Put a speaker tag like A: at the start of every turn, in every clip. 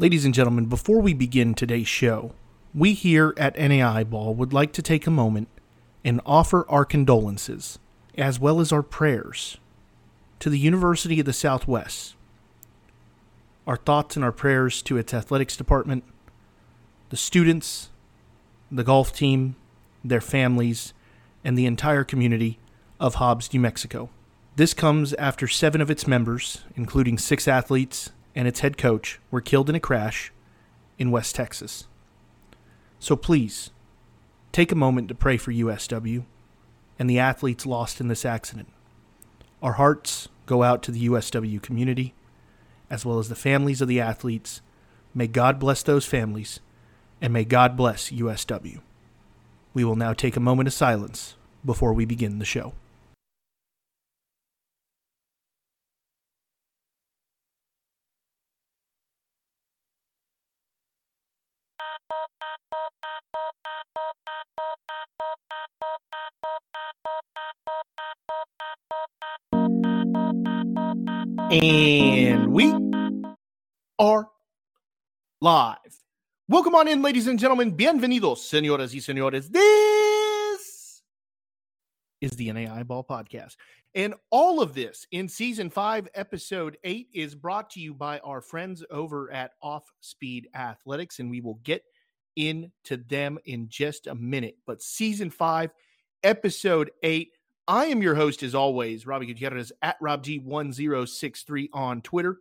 A: Ladies and gentlemen, before we begin today's show, we here at NAI Ball would like to take a moment and offer our condolences, as well as our prayers, to the University of the Southwest. Our thoughts and our prayers to its athletics department, the students, the golf team, their families, and the entire community of Hobbs, New Mexico. This comes after seven of its members, including six athletes and its head coach were killed in a crash in West Texas. So please, take a moment to pray for USW and the athletes lost in this accident. Our hearts go out to the USW community, as well as the families of the athletes. May God bless those families, and may God bless USW. We will now take a moment of silence before we begin the show. And we are live. Welcome on in, ladies and gentlemen. Bienvenidos, señoras y señores. This is the NAI Ball Podcast. And all of this in season five, episode eight, is brought to you by our friends over at Off Speed Athletics. And we will get into them in just a minute. But season five, episode eight, I am your host, as always, Robbie Gutierrez at RobG1063 on Twitter.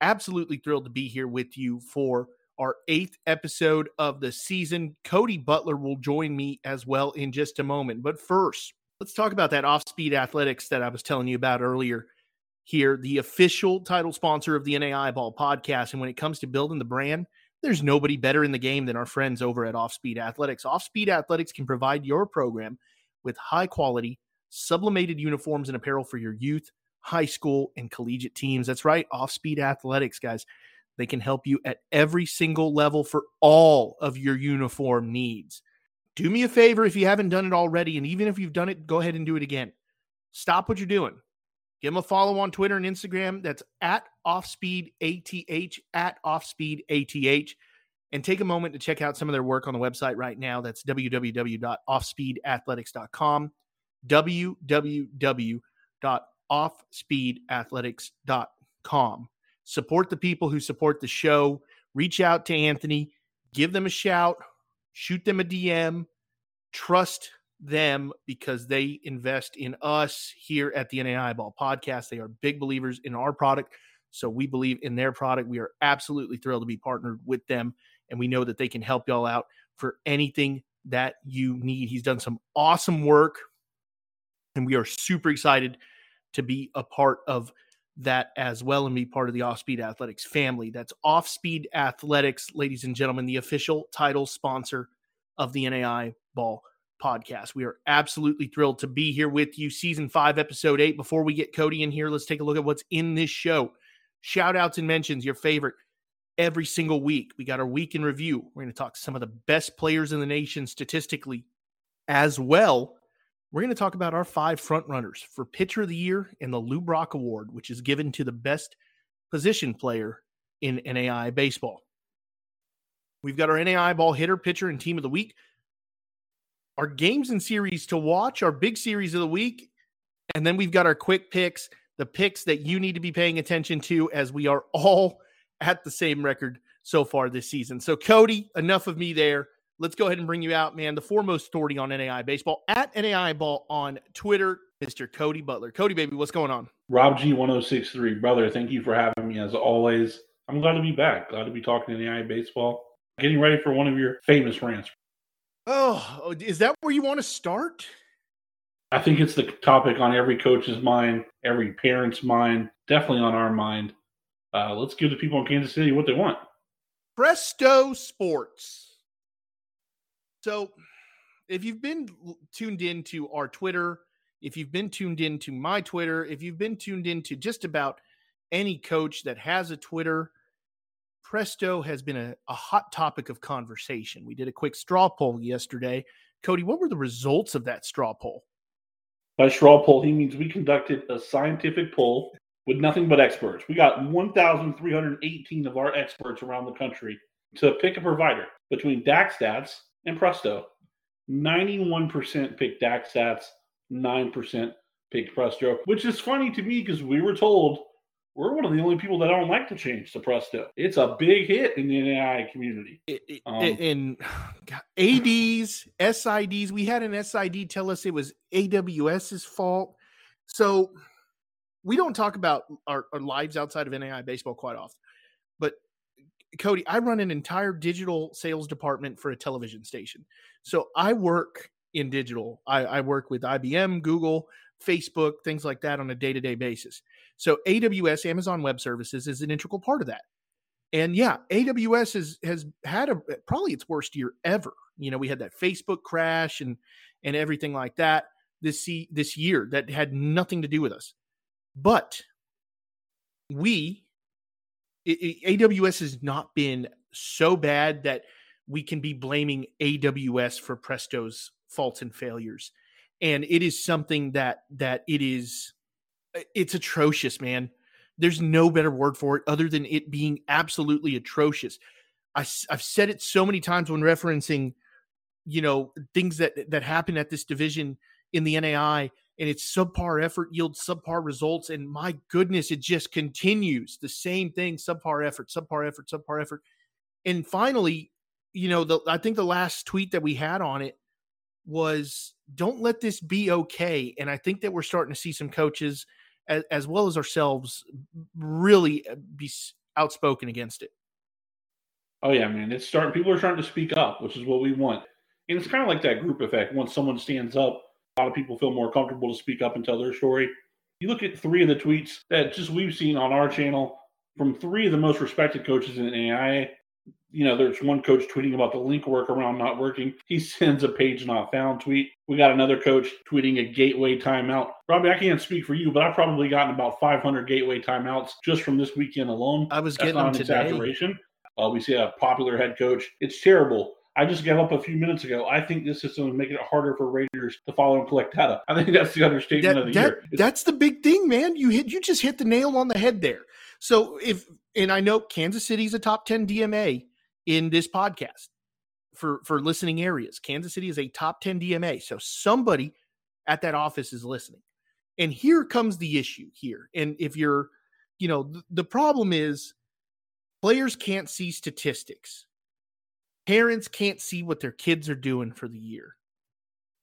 A: Absolutely thrilled to be here with you for our eighth episode of the season. Cody Butler will join me as well in just a moment. But first, let's talk about that off speed athletics that I was telling you about earlier here, the official title sponsor of the NAI Ball podcast. And when it comes to building the brand, there's nobody better in the game than our friends over at Off Speed Athletics. Off Speed Athletics can provide your program with high quality, sublimated uniforms and apparel for your youth, high school, and collegiate teams. That's right, off speed athletics, guys. They can help you at every single level for all of your uniform needs. Do me a favor if you haven't done it already, and even if you've done it, go ahead and do it again. Stop what you're doing. Give them a follow on Twitter and Instagram. That's at offspeedath, at offspeedath. And take a moment to check out some of their work on the website right now. That's www.offspeedathletics.com www.offspeedathletics.com. Support the people who support the show. Reach out to Anthony, give them a shout, shoot them a DM, trust them because they invest in us here at the NAI Ball podcast. They are big believers in our product. So we believe in their product. We are absolutely thrilled to be partnered with them. And we know that they can help y'all out for anything that you need. He's done some awesome work and we are super excited to be a part of that as well and be part of the Off Speed Athletics family. That's Off Speed Athletics, ladies and gentlemen, the official title sponsor of the NAI Ball podcast. We are absolutely thrilled to be here with you. Season five, episode eight. Before we get Cody in here, let's take a look at what's in this show. Shout outs and mentions, your favorite every single week. We got our week in review. We're going to talk to some of the best players in the nation statistically, as well we're going to talk about our five front runners for Pitcher of the Year and the Lou Brock Award, which is given to the best position player in NAI baseball. We've got our NAI ball hitter, pitcher, and team of the week. Our games and series to watch, our big series of the week. And then we've got our quick picks, the picks that you need to be paying attention to as we are all at the same record so far this season. So, Cody, enough of me there let's go ahead and bring you out, man. The foremost authority on NAI baseball at NAI ball on Twitter, Mr. Cody Butler. Cody, baby, what's going on?
B: Rob G1063, brother, thank you for having me as always. I'm glad to be back. Glad to be talking to NAI baseball. Getting ready for one of your famous rants.
A: Oh, is that where you want to start?
B: I think it's the topic on every coach's mind, every parent's mind, definitely on our mind. Uh, let's give the people in Kansas City what they want.
A: Presto Sports so, if you've been tuned into our Twitter, if you've been tuned into my Twitter, if you've been tuned into just about any coach that has a Twitter, Presto has been a, a hot topic of conversation. We did a quick straw poll yesterday. Cody, what were the results of that straw poll?
B: By straw poll, he means we conducted a scientific poll with nothing but experts. We got 1,318 of our experts around the country to pick a provider between DakStats and Presto. 91% picked DakStats, 9% picked Presto, which is funny to me because we were told we're one of the only people that don't like to change to Presto. It's a big hit in the NAI community.
A: Um, in ADs, SIDs, we had an SID tell us it was AWS's fault. So we don't talk about our, our lives outside of NAI baseball quite often. But Cody, I run an entire digital sales department for a television station. So I work in digital. I, I work with IBM, Google, Facebook, things like that on a day to day basis. So AWS, Amazon Web Services, is an integral part of that. And yeah, AWS has has had a probably its worst year ever. You know, we had that Facebook crash and and everything like that this this year that had nothing to do with us. But we it, it, AWS has not been so bad that we can be blaming AWS for Presto's faults and failures. And it is something that that it is it's atrocious, man. There's no better word for it other than it being absolutely atrocious. I, I've said it so many times when referencing, you know, things that that happen at this division in the NAI, and it's subpar effort yields subpar results. And my goodness, it just continues the same thing: subpar effort, subpar effort, subpar effort. And finally, you know, the I think the last tweet that we had on it was, "Don't let this be okay." And I think that we're starting to see some coaches as, as well as ourselves really uh, be outspoken against it.
B: Oh yeah, man! It's starting. People are starting to speak up, which is what we want. And it's kind of like that group effect. Once someone stands up, a lot of people feel more comfortable to speak up and tell their story. You look at three of the tweets that just we've seen on our channel from three of the most respected coaches in AI you know, there's one coach tweeting about the link workaround not working. He sends a page not found tweet. We got another coach tweeting a gateway timeout. Robbie, I can't speak for you, but I've probably gotten about 500 gateway timeouts just from this weekend alone.
A: I was That's getting not an today.
B: exaggeration. Uh, we see a popular head coach. It's terrible. I just got up a few minutes ago. I think this system is making it harder for Raiders to follow and collect data. I think that's the understatement
A: that,
B: of the
A: that,
B: year.
A: It's, that's the big thing, man. You hit you just hit the nail on the head there. So if and I know Kansas City's a top 10 DMA in this podcast for for listening areas. Kansas City is a top 10 DMA. So somebody at that office is listening. And here comes the issue here. And if you're, you know, th- the problem is players can't see statistics. Parents can't see what their kids are doing for the year.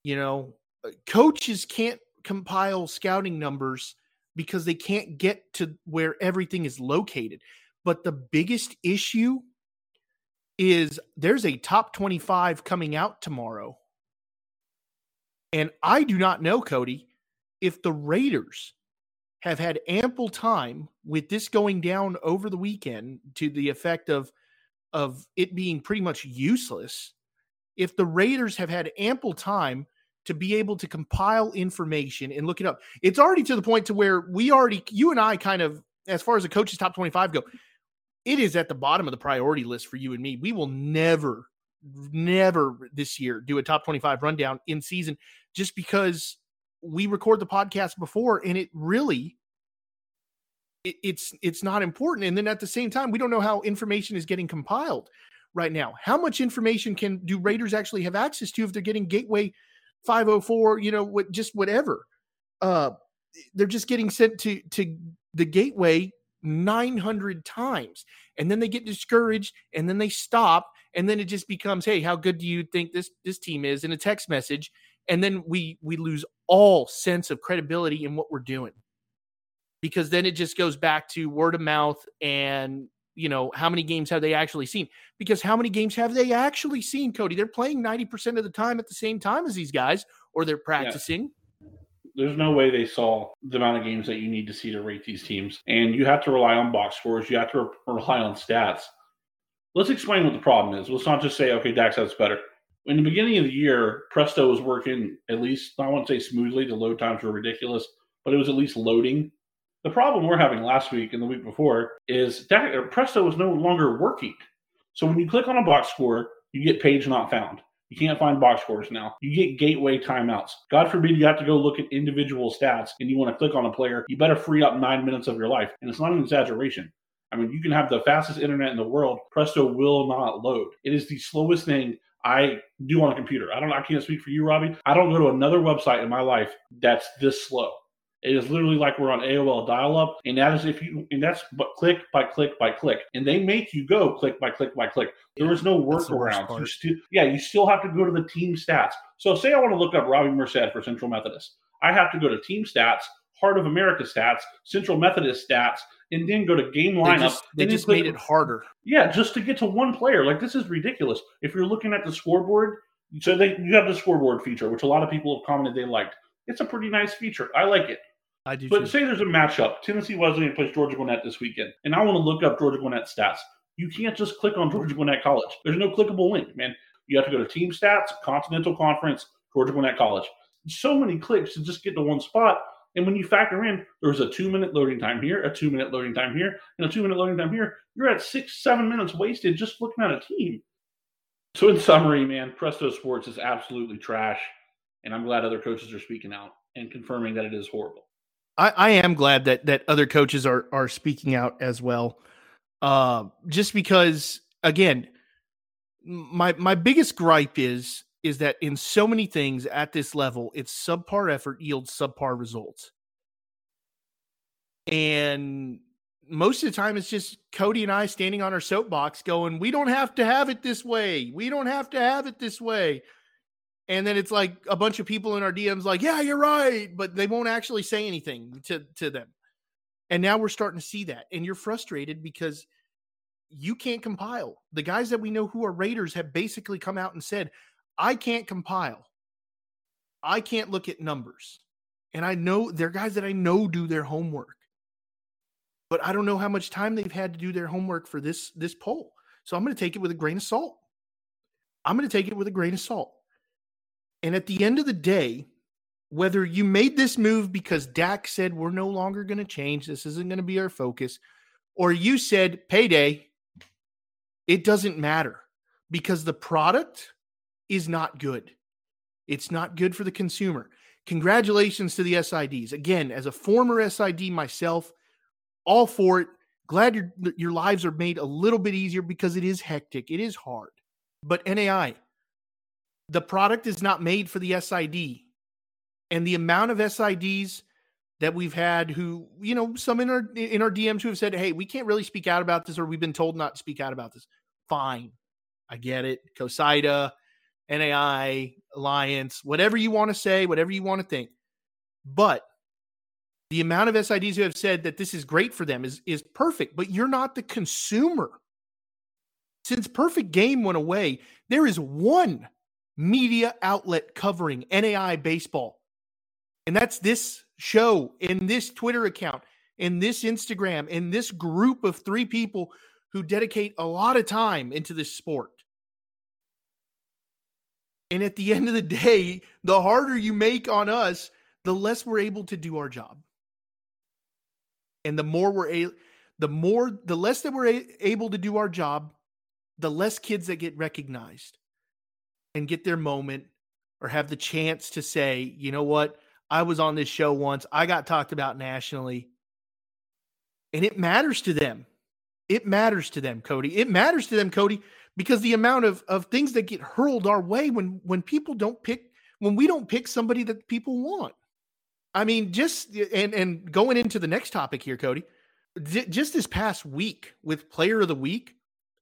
A: You know, uh, coaches can't compile scouting numbers because they can't get to where everything is located. But the biggest issue is there's a top 25 coming out tomorrow. And I do not know, Cody, if the Raiders have had ample time with this going down over the weekend to the effect of of it being pretty much useless if the raiders have had ample time to be able to compile information and look it up. It's already to the point to where we already you and i kind of as far as the coaches top 25 go it is at the bottom of the priority list for you and me. We will never, never this year do a top 25 rundown in season just because we record the podcast before and it really it, it's it's not important. And then at the same time we don't know how information is getting compiled right now. How much information can do raiders actually have access to if they're getting gateway 504 you know what just whatever. Uh they're just getting sent to to the gateway 900 times and then they get discouraged and then they stop and then it just becomes hey how good do you think this this team is? in a text message and then we we lose all sense of credibility in what we're doing. Because then it just goes back to word of mouth and you know how many games have they actually seen because how many games have they actually seen cody they're playing 90% of the time at the same time as these guys or they're practicing yeah
B: there's no way they saw the amount of games that you need to see to rate these teams. And you have to rely on box scores. You have to rely on stats. Let's explain what the problem is. Let's not just say, okay, Dax has better. In the beginning of the year, Presto was working at least, I won't say smoothly, the load times were ridiculous, but it was at least loading. The problem we're having last week and the week before is that Presto is no longer working. So when you click on a box score, you get page not found. You can't find box scores now. You get gateway timeouts. God forbid you have to go look at individual stats and you want to click on a player. You better free up nine minutes of your life. And it's not an exaggeration. I mean, you can have the fastest internet in the world. Presto will not load. It is the slowest thing I do on a computer. I don't. I can't speak for you, Robbie. I don't go to another website in my life that's this slow. It is literally like we're on AOL dial-up, and that is if you and that's but click by click by click, and they make you go click by click by click. There is no workaround. You still, yeah, you still have to go to the team stats. So, say I want to look up Robbie Merced for Central Methodist, I have to go to team stats, Heart of America stats, Central Methodist stats, and then go to game lineup.
A: They just, they just made it harder.
B: Yeah, just to get to one player. Like this is ridiculous. If you're looking at the scoreboard, so they you have the scoreboard feature, which a lot of people have commented they liked. It's a pretty nice feature. I like it.
A: I do.
B: But
A: too.
B: say there's a matchup. Tennessee Wesleyan plays Georgia Gwinnett this weekend, and I want to look up Georgia Gwinnett stats. You can't just click on Georgia Gwinnett College. There's no clickable link, man. You have to go to Team Stats, Continental Conference, Georgia Gwinnett College. So many clicks to just get to one spot. And when you factor in, there's a two minute loading time here, a two minute loading time here, and a two minute loading time here. You're at six, seven minutes wasted just looking at a team. So, in summary, man, Presto Sports is absolutely trash. And I'm glad other coaches are speaking out and confirming that it is horrible.
A: I, I am glad that that other coaches are are speaking out as well. Uh, just because, again, my my biggest gripe is is that in so many things at this level, it's subpar effort yields subpar results. And most of the time, it's just Cody and I standing on our soapbox going, We don't have to have it this way. We don't have to have it this way. And then it's like a bunch of people in our DMs, like, Yeah, you're right. But they won't actually say anything to, to them. And now we're starting to see that. And you're frustrated because you can't compile. The guys that we know who are Raiders have basically come out and said, I can't compile. I can't look at numbers. And I know they're guys that I know do their homework. But I don't know how much time they've had to do their homework for this this poll. So I'm going to take it with a grain of salt. I'm going to take it with a grain of salt. And at the end of the day, whether you made this move because Dak said we're no longer going to change, this isn't going to be our focus, or you said payday, it doesn't matter because the product is not good. It's not good for the consumer. Congratulations to the SIDs. Again, as a former SID myself, all for it. Glad your your lives are made a little bit easier because it is hectic. It is hard. But NAI, the product is not made for the SID. And the amount of SIDs that we've had who, you know, some in our in our DMs who have said, "Hey, we can't really speak out about this or we've been told not to speak out about this." Fine. I get it. COSIDA, NAI, Alliance, whatever you want to say, whatever you want to think. But the amount of SIDs who have said that this is great for them is, is perfect, but you're not the consumer. Since Perfect Game went away, there is one media outlet covering NAI baseball. And that's this show, in this Twitter account, in this Instagram, in this group of three people who dedicate a lot of time into this sport. And at the end of the day, the harder you make on us, the less we're able to do our job. And the more we're able, the more, the less that we're a- able to do our job, the less kids that get recognized and get their moment or have the chance to say, you know what, I was on this show once, I got talked about nationally. And it matters to them. It matters to them, Cody. It matters to them, Cody, because the amount of, of things that get hurled our way when when people don't pick when we don't pick somebody that people want. I mean, just and and going into the next topic here, Cody, just this past week with Player of the Week,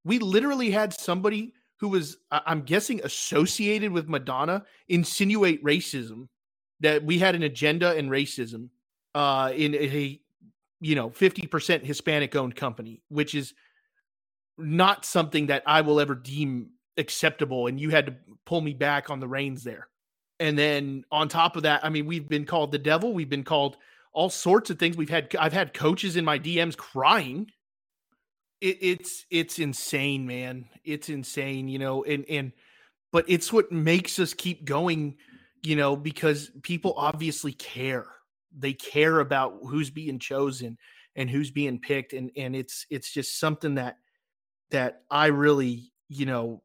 A: we literally had somebody who was, I'm guessing, associated with Madonna insinuate racism that we had an agenda in racism uh, in a you know 50% Hispanic owned company, which is not something that I will ever deem acceptable. And you had to pull me back on the reins there. And then on top of that, I mean, we've been called the devil. We've been called all sorts of things. We've had I've had coaches in my DMs crying. It, it's it's insane, man. It's insane, you know. And and but it's what makes us keep going, you know, because people obviously care. They care about who's being chosen and who's being picked, and and it's it's just something that that I really, you know,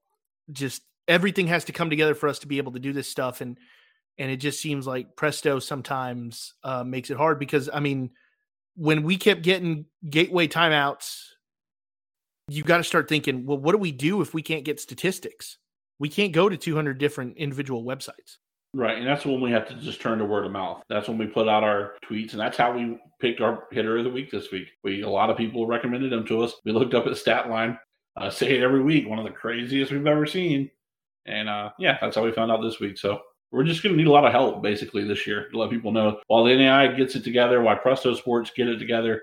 A: just everything has to come together for us to be able to do this stuff. And and it just seems like Presto sometimes uh, makes it hard because I mean, when we kept getting gateway timeouts, you got to start thinking, well, what do we do if we can't get statistics? We can't go to 200 different individual websites.
B: Right, and that's when we have to just turn to word of mouth. That's when we put out our tweets, and that's how we picked our hitter of the week this week. We a lot of people recommended him to us. We looked up at stat line, uh, say it every week, one of the craziest we've ever seen, and uh, yeah, that's how we found out this week. So we're just going to need a lot of help basically this year to let people know while the NAI gets it together, while Presto Sports get it together.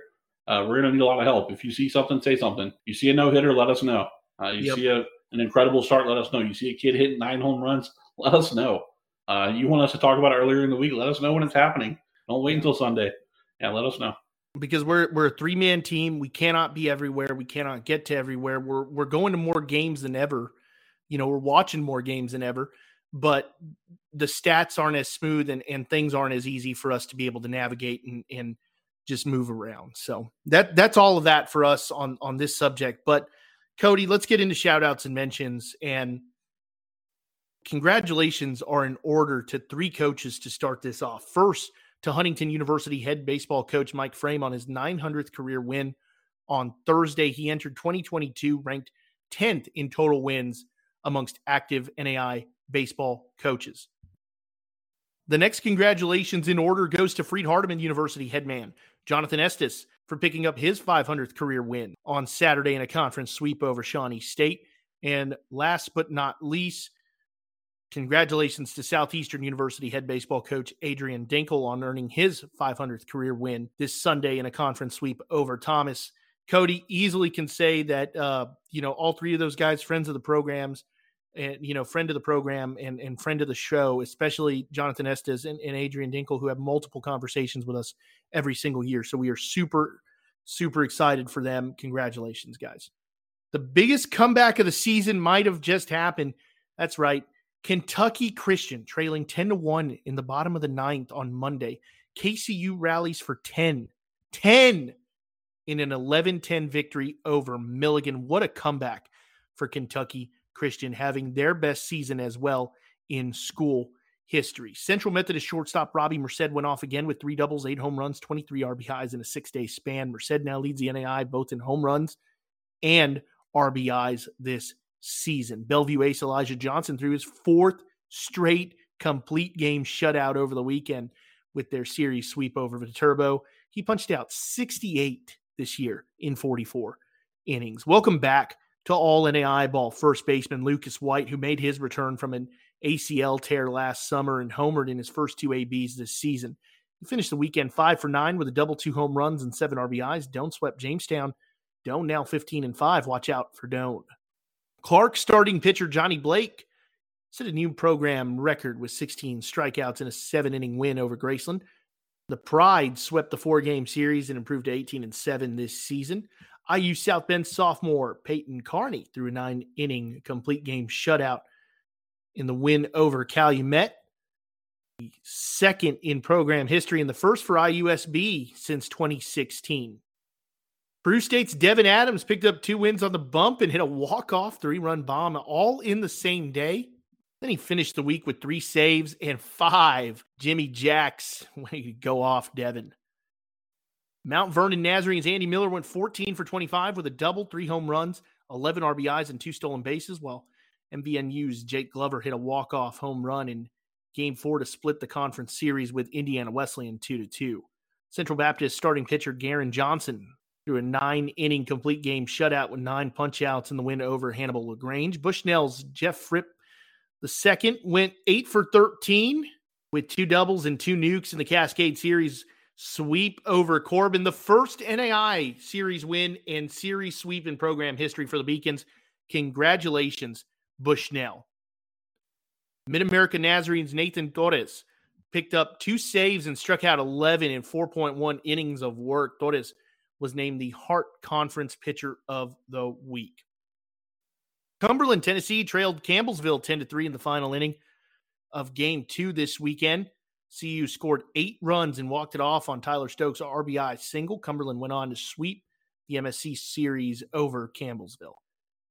B: Uh, we're going to need a lot of help. If you see something, say something. You see a no hitter, let us know. Uh, you yep. see a, an incredible start, let us know. You see a kid hitting nine home runs, let us know. Uh, you want us to talk about it earlier in the week? Let us know when it's happening. Don't wait until Sunday. Yeah, let us know.
A: Because we're we're a three man team. We cannot be everywhere. We cannot get to everywhere. We're we're going to more games than ever. You know, we're watching more games than ever, but the stats aren't as smooth and, and things aren't as easy for us to be able to navigate and, and just move around. So that that's all of that for us on on this subject. But Cody, let's get into shout outs and mentions and congratulations are in order to three coaches to start this off. First, to Huntington University head baseball coach Mike Frame on his 900th career win on Thursday. He entered 2022 ranked 10th in total wins amongst active NAI baseball coaches. The next congratulations in order goes to Freed Hardeman University headman Jonathan Estes for picking up his 500th career win on Saturday in a conference sweep over Shawnee State. And last but not least, Congratulations to Southeastern University head baseball coach Adrian Dinkel on earning his 500th career win this Sunday in a conference sweep over Thomas. Cody easily can say that, uh, you know, all three of those guys, friends of the programs, and, you know, friend of the program and, and friend of the show, especially Jonathan Estes and, and Adrian Dinkel who have multiple conversations with us every single year. So we are super, super excited for them. Congratulations, guys. The biggest comeback of the season might have just happened. That's right. Kentucky Christian trailing 10 to 1 in the bottom of the ninth on Monday. KCU rallies for 10, 10 in an 11 10 victory over Milligan. What a comeback for Kentucky Christian, having their best season as well in school history. Central Methodist shortstop Robbie Merced went off again with three doubles, eight home runs, 23 RBIs in a six day span. Merced now leads the NAI both in home runs and RBIs this season. Bellevue ace Elijah Johnson threw his fourth straight complete game shutout over the weekend with their series sweep over Viterbo. He punched out 68 this year in 44 innings. Welcome back to all NAI ball first baseman Lucas White, who made his return from an ACL tear last summer and homered in his first two ABs this season. He finished the weekend five for nine with a double two home runs and seven RBIs. Doane swept Jamestown. Doane now 15 and five. Watch out for Doane. Clark starting pitcher Johnny Blake set a new program record with 16 strikeouts in a seven inning win over Graceland. The Pride swept the four game series and improved to 18 and 7 this season. IU South Bend sophomore Peyton Carney threw a nine inning complete game shutout in the win over Calumet. Second in program history and the first for IUSB since 2016. Peru State's Devin Adams picked up two wins on the bump and hit a walk-off three-run bomb all in the same day. Then he finished the week with three saves and five Jimmy Jacks. Way to go off, Devin. Mount Vernon Nazarene's Andy Miller went 14 for 25 with a double, three home runs, 11 RBIs, and two stolen bases, while MVNU's Jake Glover hit a walk-off home run in game four to split the conference series with Indiana Wesleyan 2 to 2. Central Baptist starting pitcher Garen Johnson through a nine inning complete game shutout with nine punchouts in the win over Hannibal LaGrange. Bushnell's Jeff Fripp the second went eight for 13 with two doubles and two nukes in the Cascade Series sweep over Corban. The first NAI series win and series sweep in program history for the Beacons. Congratulations, Bushnell. Mid America Nazarene's Nathan Torres picked up two saves and struck out 11 in 4.1 innings of work. Torres was named the Heart Conference Pitcher of the Week. Cumberland, Tennessee trailed Campbellsville 10 to 3 in the final inning of game two this weekend. CU scored eight runs and walked it off on Tyler Stokes' RBI single. Cumberland went on to sweep the MSC series over Campbellsville.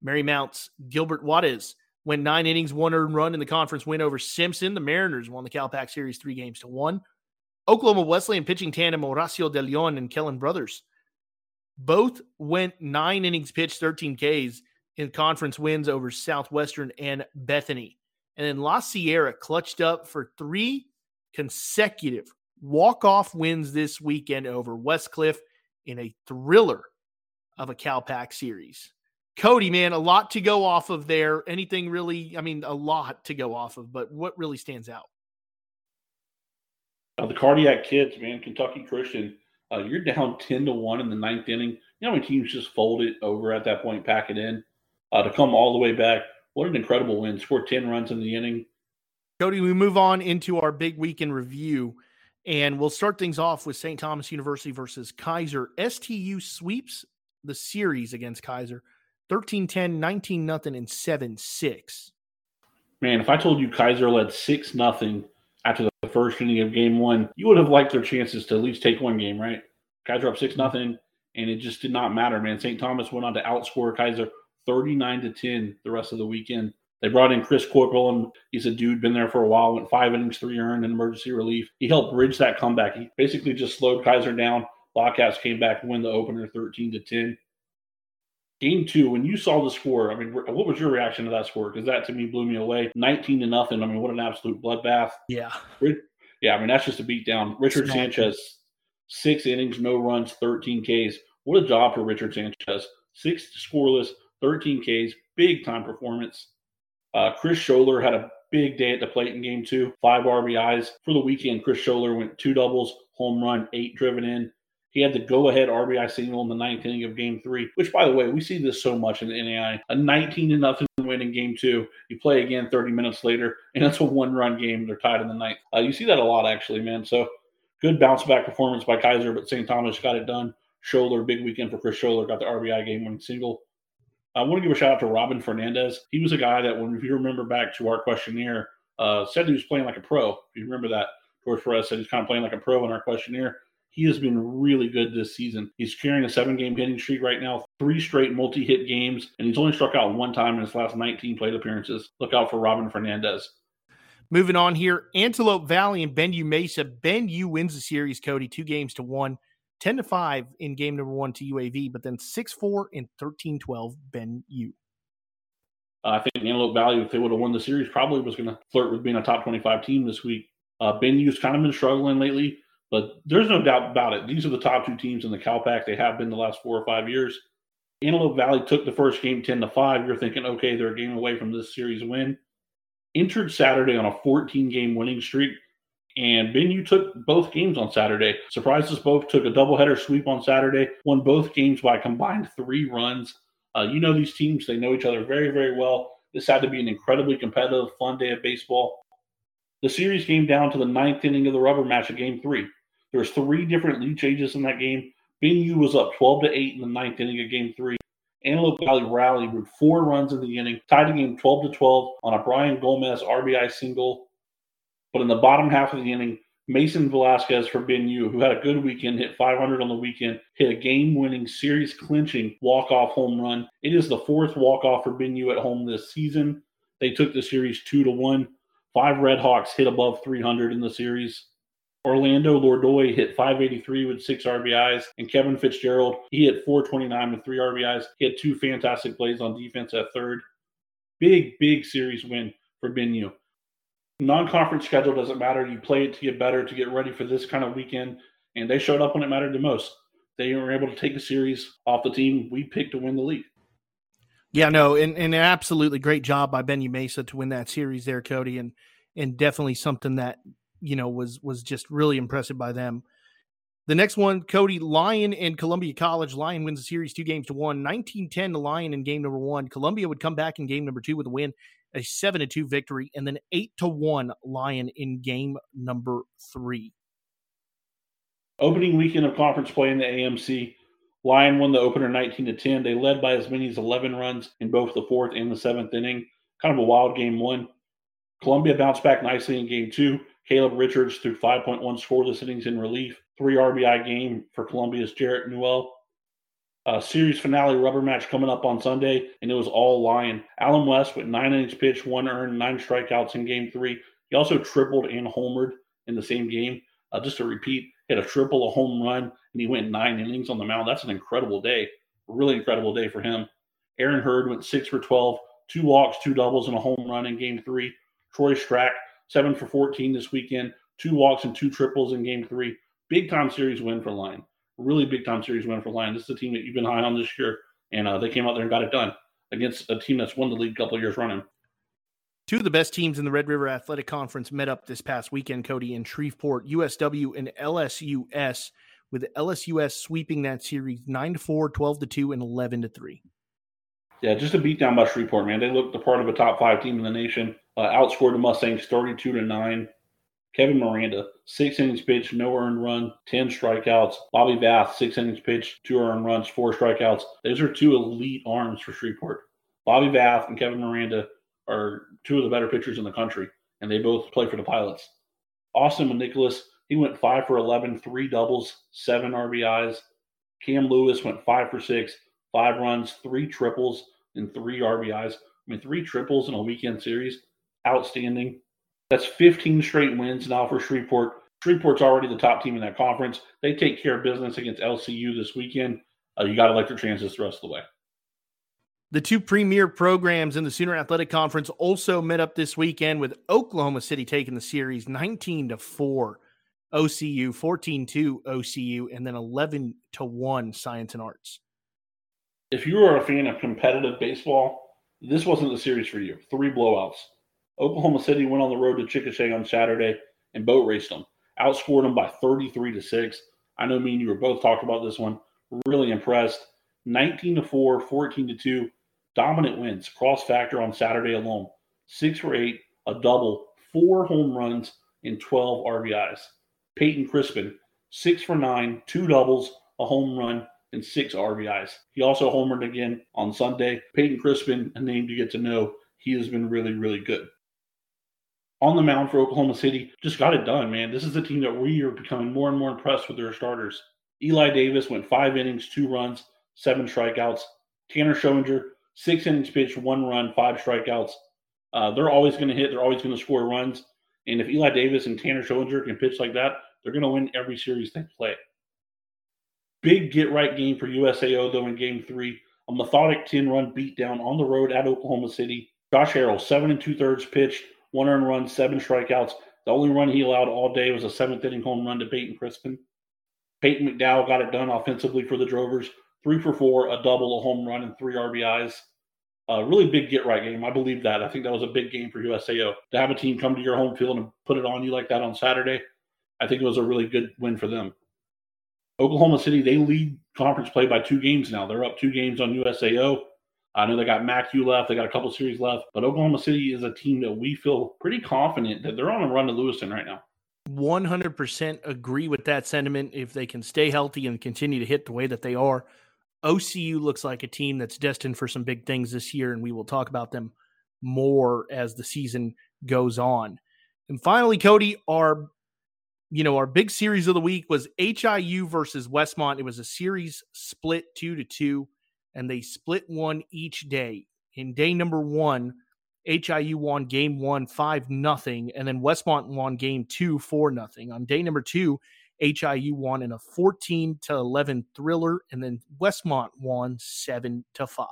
A: Marymount's Gilbert Juarez went nine innings, one earned run in the conference win over Simpson. The Mariners won the CalPAC series three games to one. Oklahoma Wesleyan pitching tandem Horacio de Leon and Kellen Brothers both went nine innings pitched, 13 Ks in conference wins over Southwestern and Bethany. And then La Sierra clutched up for three consecutive walk-off wins this weekend over Westcliff in a thriller of a CalPAC series. Cody, man, a lot to go off of there. Anything really, I mean, a lot to go off of, but what really stands out?
B: Uh, the cardiac kids, man, Kentucky Christian. Uh, you're down 10 to 1 in the ninth inning. You know many teams just fold it over at that point, pack it in? Uh, to come all the way back. What an incredible win. Scored 10 runs in the inning.
A: Cody, we move on into our big weekend review, and we'll start things off with St. Thomas University versus Keiser. STU sweeps the series against Keiser 13 10, 19 nothing, and 7 6.
B: Man, if I told you Keiser led 6 nothing after the first inning of game one, you would have liked their chances to at least take one game, right? Keiser up 6 mm-hmm. nothing, and it just did not matter, man. St. Thomas went on to outscore Keiser 39 to 10 the rest of the weekend. They brought in Chris Corporal, and he's a dude, been there for a while, went five innings, three earned, in emergency relief. He helped bridge that comeback. He basically just slowed Keiser down. Bobcats came back and win the opener 13 to 10. Game two, when you saw the score, I mean, what was your reaction to that score? Because that to me blew me away. 19 to nothing. I mean, what an absolute bloodbath.
A: Yeah.
B: Yeah, I mean, that's just a beatdown. Richard Sanchez, six innings, no runs, 13 Ks. What a job for Richard Sanchez. Six scoreless, 13 Ks, big time performance. Uh, Chris Scholler had a big day at the plate in game two, five RBIs. For the weekend, Chris Scholler went two doubles, home run, eight driven in. He had the go ahead RBI single in the ninth inning of game three, which, by the way, we see this so much in the NAI. A 19 to nothing win in game two. You play again 30 minutes later, and it's a one run game. They're tied in the ninth. Uh, you see that a lot, actually, man. So good bounce back performance by Keiser, but St. Thomas got it done. Scholler, big weekend for Chris Scholler, got the RBI game winning single. I want to give a shout out to Robin Fernandez. He was a guy that, when if you remember back to our questionnaire, uh, said he was playing like a pro. If you remember that, George Perez said he's kind of playing like a pro in our questionnaire. He has been really good this season. He's carrying a seven game hitting streak right now, three straight multi hit games, and he's only struck out one time in his last 19 plate appearances. Look out for Robin Fernandez.
A: Moving on here, Antelope Valley and Benue Mesa. Benue wins the series, Cody, two games to one. 10 to 5 in game number one to UAV, but then 6 4 and 13 12 Ben U.
B: Uh, I think Antelope Valley, if they would have won the series, probably was going to flirt with being a top 25 team this week. Uh, Ben U's kind of been struggling lately, but there's no doubt about it. These are the top two teams in the CalPAC. They have been the last four or five years. Antelope Valley took the first game 10 to 5. You're thinking, okay, they're a game away from this series win. Entered Saturday on a 14 game winning streak and Ben, you took both games on Saturday. Surprised us both. Took a doubleheader sweep on Saturday. Won both games by combined three runs. Uh, you know these teams; they know each other very, very well. This had to be an incredibly competitive, fun day of baseball. The series came down to the ninth inning of the rubber match of Game Three. There was three different lead changes in that game. Ben was up 12 to 8 in the ninth inning of Game Three. Antelope Valley rallied with four runs in the inning, tied the game 12 to 12 on a Brian Gomez RBI single but in the bottom half of the inning, Mason Velasquez for Benue, who had a good weekend, hit 500 on the weekend, hit a game winning, series clinching walk off home run. It is the fourth walk off for Benue at home this season. They took the series two to one. Five Red Hawks hit above 300 in the series. Orlando Lordoy hit 583 with six RBIs, and Kevin Fitzgerald he hit 429 with three RBIs. He had two fantastic plays on defense at third. Big, big series win for Benue non-conference schedule doesn't matter. You play it to get better, to get ready for this kind of weekend, and they showed up when it mattered the most. They were able to take a series off the team we picked to win the league.
A: Yeah, no, and, and an absolutely great job by Benue Mesa to win that series there, Cody, and and definitely something that you know was was just really impressive by them. The next one, Cody Lyon and Columbia College. Lyon wins the series two games to one. 19 10 to Lyon in game number one. Columbia would come back in game number two with a win a seven to two victory, and then eight to one Lyon in game number three.
B: Opening weekend of conference play in the AMC, Lyon won the opener 19 to 10. They led by as many as 11 runs in both the fourth and the seventh inning. Kind of a wild game one. Columbia bounced back nicely in game two. Caleb Richards threw 5.1 scoreless innings in relief. Three RBI game for Columbia's Jarrett Newell. Uh, series finale rubber match coming up on Sunday, and it was all Lyon. Allen West with nine innings pitched, one earned, nine strikeouts in game three. He also tripled and homered in the same game. Uh, just to repeat, hit a triple, a home run, and he went nine innings on the mound. That's an incredible day. Really incredible day for him. Aaron Hurd went six for 12, two walks, two doubles, and a home run in game three. Troy Strack, seven for 14 this weekend, two walks and two triples in game three. Big time series win for Lyon really big time series win for Lyon. This is a team that you've been high on this year, and uh, they came out there and got it done against a team that's won the league a couple of years running.
A: Two of the best teams in the Red River Athletic Conference met up this past weekend, Cody, in Shreveport, USW and LSUS, with LSUS sweeping that series 9 to 4, 12 to 2, and 11 to 3.
B: Yeah, just a beat down by Shreveport, man. They looked the part of a top five team in the nation. Uh, outscored the Mustangs 32 to 9. Kevin Miranda, six innings pitched, no earned run, 10 strikeouts. Bobby Bath, six innings pitched, two earned runs, four strikeouts. Those are two elite arms for Shreveport. Bobby Bath and Kevin Miranda are two of the better pitchers in the country, and they both play for the Pilots. Austin Nicholas, he went five for 11, three doubles, seven RBIs. Cam Lewis went five for six, five runs, three triples, and three RBIs. I mean, three triples in a weekend series, outstanding. That's 15 straight wins now for Shreveport. Shreveport's already the top team in that conference. They take care of business against LCU this weekend. Uh, you got to like their chances the rest of the way.
A: The two premier programs in the Sooner Athletic Conference also met up this weekend with Oklahoma City taking the series 19 to 4 OCU, 14 2 OCU, and then 11 to 1 Science and Arts.
B: If you are a fan of competitive baseball, this wasn't the series for you. Three blowouts. Oklahoma City went on the road to Chickasha on Saturday and boat raced them, outscored them by 33 to 6. I know me and you were both talking about this one. Really impressed. 19 to 4, 14 to 2. Dominant wins, cross factor on Saturday alone. Six for eight, a double, four home runs, and 12 RBIs. Peyton Crispin, six for nine, two doubles, a home run, and six RBIs. He also homered again on Sunday. Peyton Crispin, a name to get to know. He has been really, really good on the mound for Oklahoma City. Just got it done, man. This is a team that we are becoming more and more impressed with their starters. Eli Davis went five innings, two runs, seven strikeouts. Tanner Schoeninger, six innings pitched, one run, five strikeouts. Uh, they're always going to hit. They're always going to score runs. And if Eli Davis and Tanner Schoeninger can pitch like that, they're going to win every series they play. Big get right game for USAO, though, in game three. A methodic 10 run beatdown on the road at Oklahoma City. Josh Harrell, seven and two thirds pitched, one earned run, seven strikeouts. The only run he allowed all day was a seventh inning home run to Peyton Crispin. Peyton McDowell got it done offensively for the Drovers. Three for four, a double, a home run, and three RBIs. A really big get right game. I believe that. I think that was a big game for USAO. To have a team come to your home field and put it on you like that on Saturday, I think it was a really good win for them. Oklahoma City, they lead conference play by two games now. They're up two games on USAO. I know they got McHugh left. They got a couple series left, but Oklahoma City is a team that we feel pretty confident that they're on a run to Lewiston right now.
A: 100% agree with that sentiment. If they can stay healthy and continue to hit the way that they are, OCU looks like a team that's destined for some big things this year, and we will talk about them more as the season goes on. And finally, Cody, our you know our big series of the week was HIU versus Westmont. It was a series split two to two and they split one each day. In day number one, HIU won game one, five nothing, and then Westmont won game two, four nothing. On day number two, HIU won in a 14 to 11 thriller, and then Westmont won seven to five.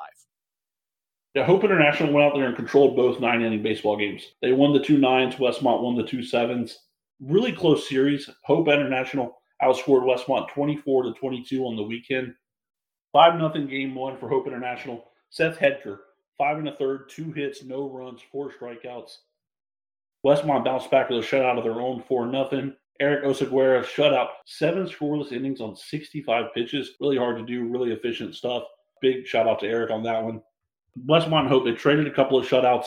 B: Yeah, Hope International went out there and controlled both nine inning baseball games. They won the two nines, Westmont won the two sevens. Really close series. Hope International outscored Westmont 24 to 22 on the weekend. 5 nothing game one for Hope International. Seth Hedger, five and a third, two hits, no runs, four strikeouts. Westmont bounced back with a shutout of their own, 4 nothing. Eric Osaguera shutout, seven scoreless innings on 65 pitches. Really hard to do, really efficient stuff. Big shout out to Eric on that one. Westmont Hope, they traded a couple of shutouts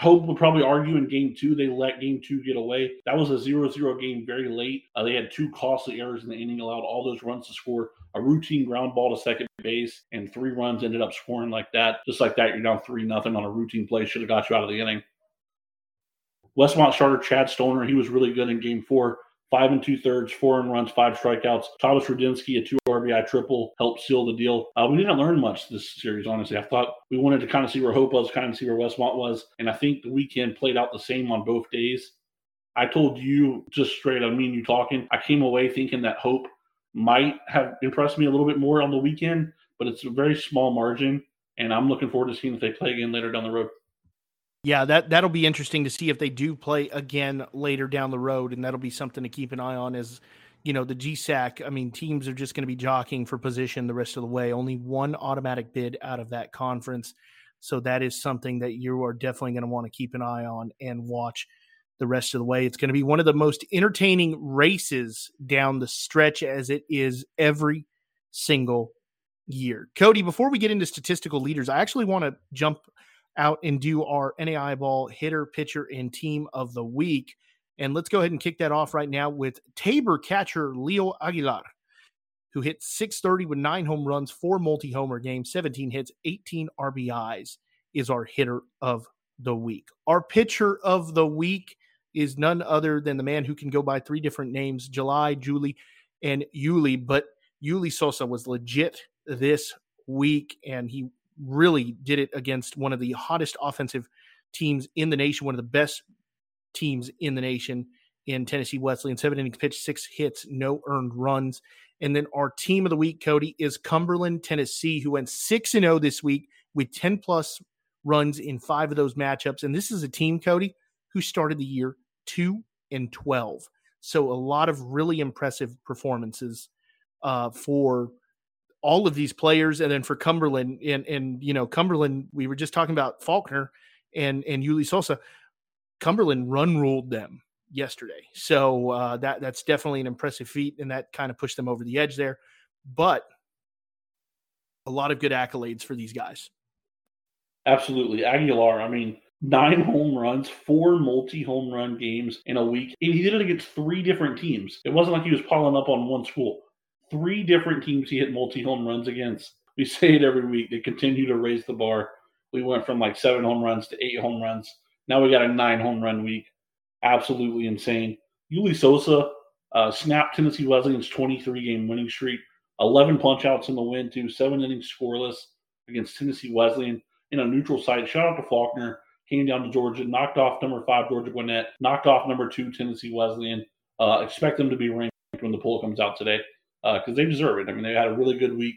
B: Hope would probably argue in game two they let game two get away. That was a 0 0 game very late. Uh, they had two costly errors in the inning, allowed all those runs to score. A routine ground ball to second base, and three runs ended up scoring like that. Just like that, you're down 3 nothing on a routine play. Should have got you out of the inning. Westmont starter Chad Stoner, he was really good in game four. Five and two thirds, four and runs, five strikeouts. Thomas Rudinsky, a two RBI triple, helped seal the deal. Uh, we didn't learn much this series, honestly. I thought we wanted to kind of see where Hope was, kind of see where Westmont was. And I think the weekend played out the same on both days. I told you just straight, I mean, you talking, I came away thinking that Hope might have impressed me a little bit more on the weekend, but it's a very small margin. And I'm looking forward to seeing if they play again later down the road.
A: Yeah, that that'll be interesting to see if they do play again later down the road, and that'll be something to keep an eye on. As you know, the GSAC. I mean, teams are just going to be jockeying for position the rest of the way. Only one automatic bid out of that conference, so that is something that you are definitely going to want to keep an eye on and watch the rest of the way. It's going to be one of the most entertaining races down the stretch, as it is every single year. Cody, before we get into statistical leaders, I actually want to jump out and do our NAIA ball hitter, pitcher, and team of the week. And let's go ahead and kick that off right now with Tabor catcher Leo Aguilar, who hit 630 with nine home runs, four multi homer games, 17 hits, 18 RBIs, is our hitter of the week. Our pitcher of the week is none other than the man who can go by three different names July, Julie, and Yuli. But Yuli Sosa was legit this week, and he really did it against one of the hottest offensive teams in the nation, one of the best teams in the nation in Tennessee Wesleyan. Seven innings pitched, six hits, no earned runs. And then our team of the week, Cody, is Cumberland, Tennessee, who went 6 and 0 this week with 10 plus runs in five of those matchups. And this is a team, Cody, who started the year 2 and 12. So a lot of really impressive performances uh, for all of these players, and then for Cumberland and and you know Cumberland, we were just talking about Faulkner and and Yuli Sosa. Cumberland run ruled them yesterday, so uh, that that's definitely an impressive feat, and that kind of pushed them over the edge there. But a lot of good accolades for these guys.
B: Absolutely, Aguilar. I mean, nine home runs, four multi home run games in a week, and he did it against three different teams. It wasn't like he was piling up on one school three different teams he hit multi home runs against. We say it every week. They continue to raise the bar. We went from like seven home runs to eight home runs. Now we got a nine home run week. Absolutely insane. Yuli Sosa uh, snapped Tennessee Wesleyan's 23 game winning streak. 11 punch outs in the win, too. Seven innings scoreless against Tennessee Wesleyan in a neutral site. Shout out to Faulkner. Came down to Georgia, knocked off number five, Georgia Gwinnett, knocked off number two, Tennessee Wesleyan. Uh, expect them to be ranked when the poll comes out today because uh, they deserve it. I mean, they had a really good week,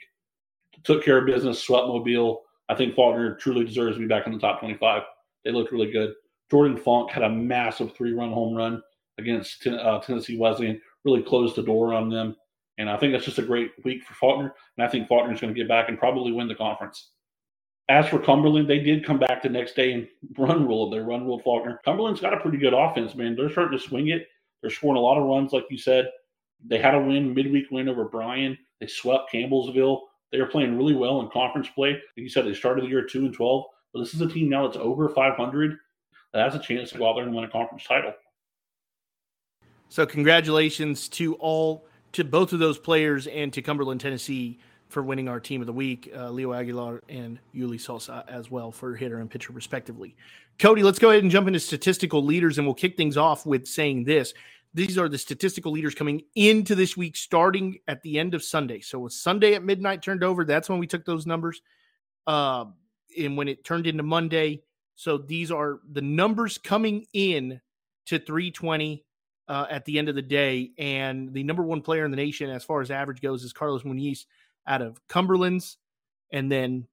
B: took care of business, swept Mobile. I think Faulkner truly deserves to be back in the top 25. They looked really good. Jordan Funk had a massive three run home run against uh, Tennessee Wesleyan, really closed the door on them. And I think that's just a great week for Faulkner. And I think Faulkner is going to get back and probably win the conference. As for Cumberland, they did come back the next day and run rule. They run rule Faulkner. Cumberland's got a pretty good offense, man. They're starting to swing it. They're scoring a lot of runs, like you said. They had a win, midweek win over Bryan. They swept Campbellsville. They are playing really well in conference play. Like you said, they started the year two and twelve, but this is a team now that's over 500 that has a chance to go out there and win a conference title.
A: So congratulations to all to both of those players and to Cumberland, Tennessee for winning our team of the week, uh, Leo Aguilar and Yuli Sosa as well for hitter and pitcher respectively. Cody, let's go ahead and jump into statistical leaders and we'll kick things off with saying this. These are the statistical leaders coming into this week, starting at the end of Sunday. So Sunday at midnight turned over. That's when we took those numbers. Uh, and when it turned into Monday. So these are the numbers coming in to 320 uh, at the end of the day. And the number one player in the nation, as far as average goes, is Carlos Muniz out of Cumberlands. And then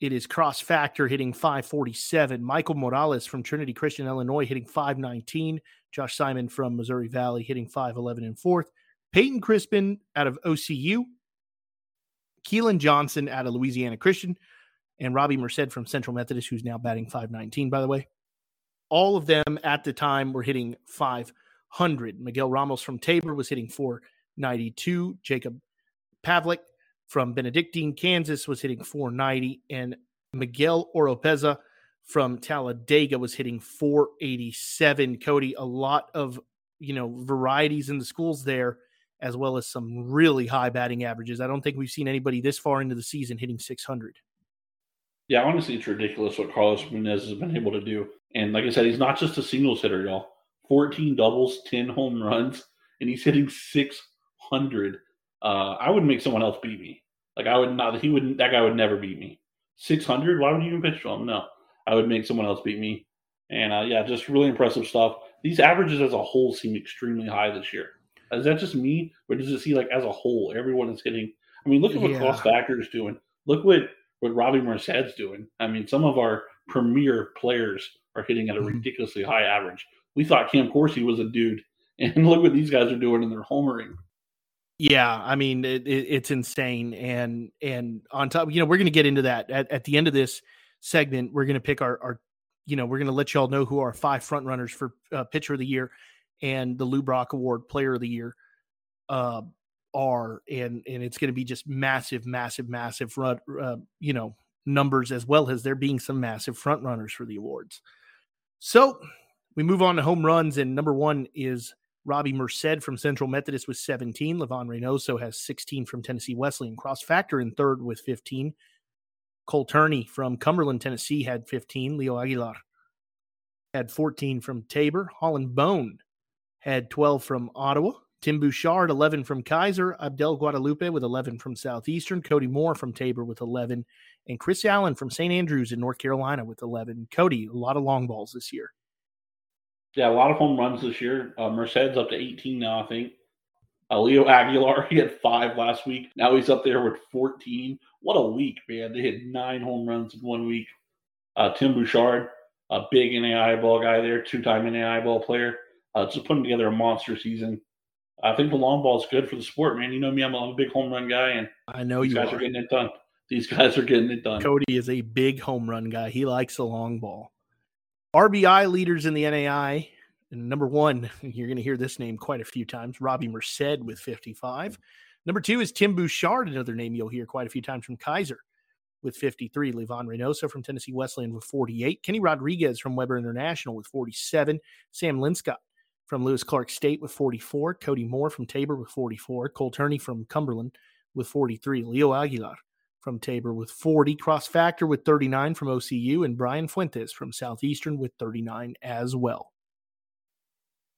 A: it is cross factor hitting 547. Michael Morales from Trinity Christian, Illinois, hitting 519. Josh Simon from Missouri Valley hitting 5'11 and fourth. Peyton Crispin out of OCU. Keelan Johnson out of Louisiana Christian. And Robbie Merced from Central Methodist, who's now batting 519, by the way. All of them at the time were hitting 500. Miguel Ramos from Tabor was hitting 492. Jacob Pavlik from Benedictine, Kansas was hitting 490. And Miguel Oropeza from Talladega was hitting 487. Cody, a lot of you know varieties in the schools there, as well as some really high batting averages. I don't think we've seen anybody this far into the season hitting 600.
B: Yeah, honestly, it's ridiculous what Carlos Muniz has been able to do. And like I said, he's not just a singles hitter, y'all. 14 doubles, 10 home runs. and he's hitting 600. Uh, I would make someone else beat me. Like I would not. He wouldn't. That guy would never beat me. 600. Why would you even pitch to him? No, I would make someone else beat me. And uh, yeah, just really impressive stuff. These averages as a whole seem extremely high this year. Is that just me, or does it see like as a whole everyone is hitting? I mean, look at what yeah. Cross Factor is doing. Look what what Robbie Merced's doing. I mean, some of our premier players are hitting at a mm-hmm. ridiculously high average. We thought Cam Corsi was a dude, and look what these guys are doing, and they're homering.
A: Yeah, I mean it, it, it's insane, and and on top, you know, we're going to get into that at, at the end of this segment. We're going to pick our our, you know, we're going to let y'all know who our five front runners for uh, pitcher of the year and the Lou Brock Award Player of the Year uh, are, and and it's going to be just massive, massive, massive run, uh, you know, numbers as well as there being some massive front runners for the awards. So we move on to home runs, and number one is Robbie Merced from Central Methodist with 17. Livan Reynoso has 16 from Tennessee Wesleyan. Cross Factor in third with 15. Cole Turney from Cumberland, Tennessee had 15. Leo Aguilar had 14 from Tabor. Holland Bone had 12 from Ottawa. Tim Bouchard, 11 from Keiser. Abdel Guadalupe with 11 from Southeastern. Cody Moore from Tabor with 11. And Chris Allen from St. Andrews in North Carolina with 11. Cody, a lot of long balls this year.
B: Yeah, a lot of home runs this year. Uh, Merced's up to 18 now, I think. Uh, Leo Aguilar, he had five last week. Now he's up there with 14. What a week, man. They hit nine home runs in one week. Uh, Tim Bouchard, a big NAIA ball guy there, two time NAIA ball player uh, just putting together a monster season. I think the long ball is good for the sport, man. You know me, I'm a, big home run guy, and
A: I know
B: you
A: guys
B: are. are getting it done. These guys are getting it done.
A: Cody is a big home run guy. He likes the long ball. RBI leaders in the NAIA. Number one, you're going to hear this name quite a few times Robbie Merced with 55. Number two is Tim Bouchard, another name you'll hear quite a few times from Keiser with 53. Livan Reynoso from Tennessee Wesleyan with 48. Kenny Rodriguez from Webber International with 47. Sam Linscott from Lewis Clark State with 44, Cody Moore from Tabor with 44, Cole Turney from Cumberland with 43, Leo Aguilar from Tabor with 40, Cross Factor with 39 from OCU, and Brian Fuentes from Southeastern with 39 as well.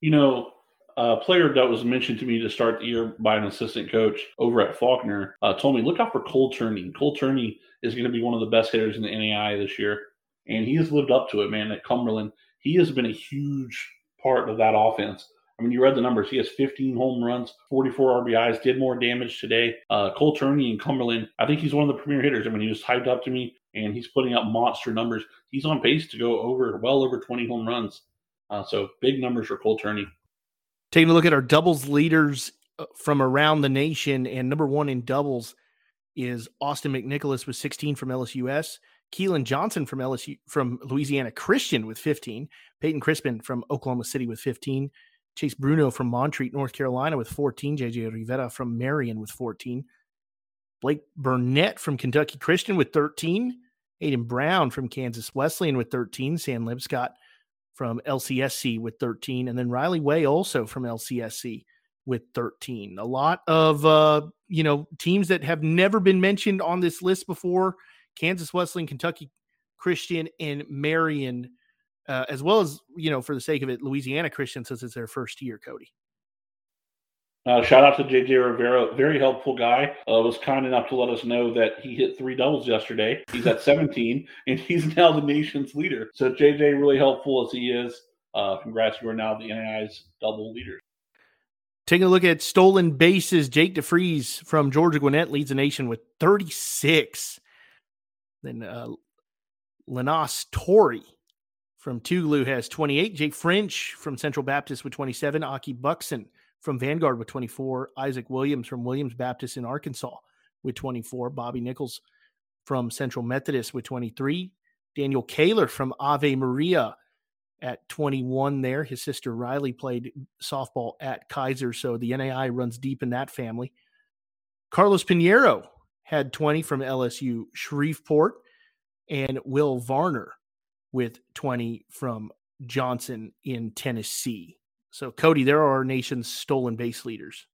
B: You know, a player that was mentioned to me to start the year by an assistant coach over at Faulkner uh, told me, look out for Cole Turney. Cole Turney is going to be one of the best hitters in the NAIA this year, and he has lived up to it, man, at Cumberland. He has been a huge part of that offense. I mean, you read the numbers. He has 15 home runs, 44 RBIs, did more damage today. Uh, Cole Turney and Cumberland, I think he's one of the premier hitters. I mean, he was hyped up to me, and he's putting up monster numbers. He's on pace to go over, well over 20 home runs. Uh, so big numbers for Cole Turney.
A: Taking a look at our doubles leaders uh, from around the nation, and number one in doubles is Austin McNicholas with 16 from LSUS. Keelan Johnson from LSU from Louisiana Christian with 15, Peyton Crispin from Oklahoma City with 15, Chase Bruno from Montreat, North Carolina with 14, JJ Rivera from Marion with 14, Blake Burnett from Kentucky Christian with 13, Aiden Brown from Kansas Wesleyan with 13, Sam Lipscott from LCSC with 13, and then Riley Way also from LCSC with 13. A lot of uh, you know teams that have never been mentioned on this list before Kansas Wesleyan, Kentucky Christian, and Marion, uh, as well as, you know, for the sake of it, Louisiana Christian since it's their first year, Cody.
B: Uh, shout out to JJ Rivera, very helpful guy. Uh, was kind enough to let us know that he hit three doubles yesterday. He's at 17, and he's now the nation's leader. So JJ really helpful as he is. Uh, congrats, you are now the NAIA's double leader.
A: Taking a look at stolen bases, Jake DeFries from Georgia Gwinnett leads the nation with 36. Then uh, Lenas Torrey from Tougaloo has 28. Jake French from Central Baptist with 27. Aki Buxton from Vanguard with 24. Isaac Williams from Williams Baptist in Arkansas with 24. Bobby Nichols from Central Methodist with 23. Daniel Kaler from Ave Maria at 21 there. His sister Riley played softball at Keiser, so the NAIA runs deep in that family. Carlos Pinheiro had 20 from LSU Shreveport, and Will Varner with 20 from Johnson in Tennessee. So, Cody, there are our nation's stolen base leaders.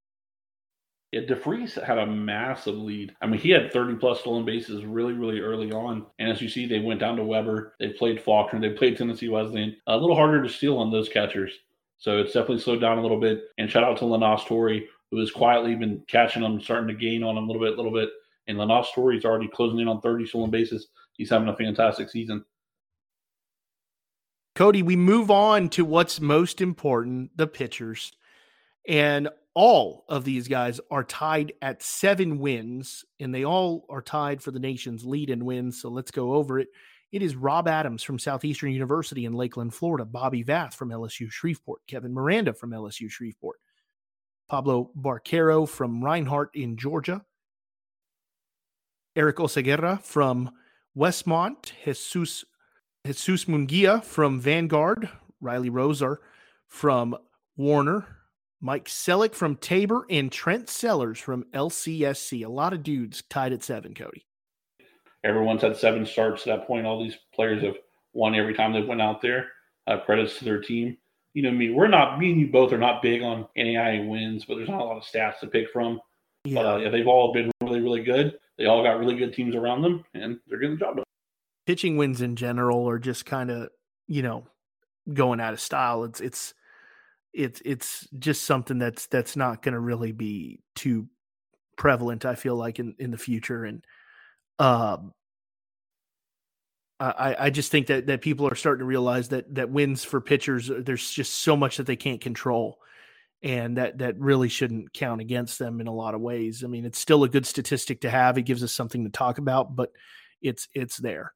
B: Yeah, DeFries had a massive lead. I mean, he had 30 plus stolen bases really, really early on. And as you see, they went down to Webber. They played Faulkner. They played Tennessee Wesleyan. A little harder to steal on those catchers. So it's definitely slowed down a little bit. And shout out to Lanas Torrey, who has quietly been catching them, starting to gain on them a little bit, a little bit. And Lanas Torrey's already closing in on 30 stolen bases. He's having a fantastic season.
A: Cody, we move on to what's most important the pitchers. And all of these guys are tied at seven wins, and they all are tied for the nation's lead in wins. So let's go over it. It is Rob Adams from Southeastern University in Lakeland, Florida, Bobby Vath from LSU Shreveport, Kevin Miranda from LSU Shreveport, Pablo Barquero from Reinhardt in Georgia, Eric Oseguera from Westmont, Jesus Jesus Munguia from Vanguard, Riley Roser from Warner, Mike Selleck from Tabor, and Trent Sellers from LCSC. A lot of dudes tied at seven, Cody.
B: Everyone's had seven starts at that point. All these players have won every time they went out there. Uh, credits to their team. You know, me, we're not, me and you both are not big on NAIA wins, but there's not a lot of stats to pick from. Yeah. But uh, yeah, they've all been really, really good. They all got really good teams around them, and they're getting the job done
A: pitching wins in general are just kind of you know going out of style. It's it's it's it's just something that's that's not going to really be too prevalent. I feel like in in the future, and um, I I just think that that people are starting to realize that that wins for pitchers. Uh, there's just so much that they can't control. And that that really shouldn't count against them in a lot of ways. I mean, it's still a good statistic to have. It gives us something to talk about, but it's it's there.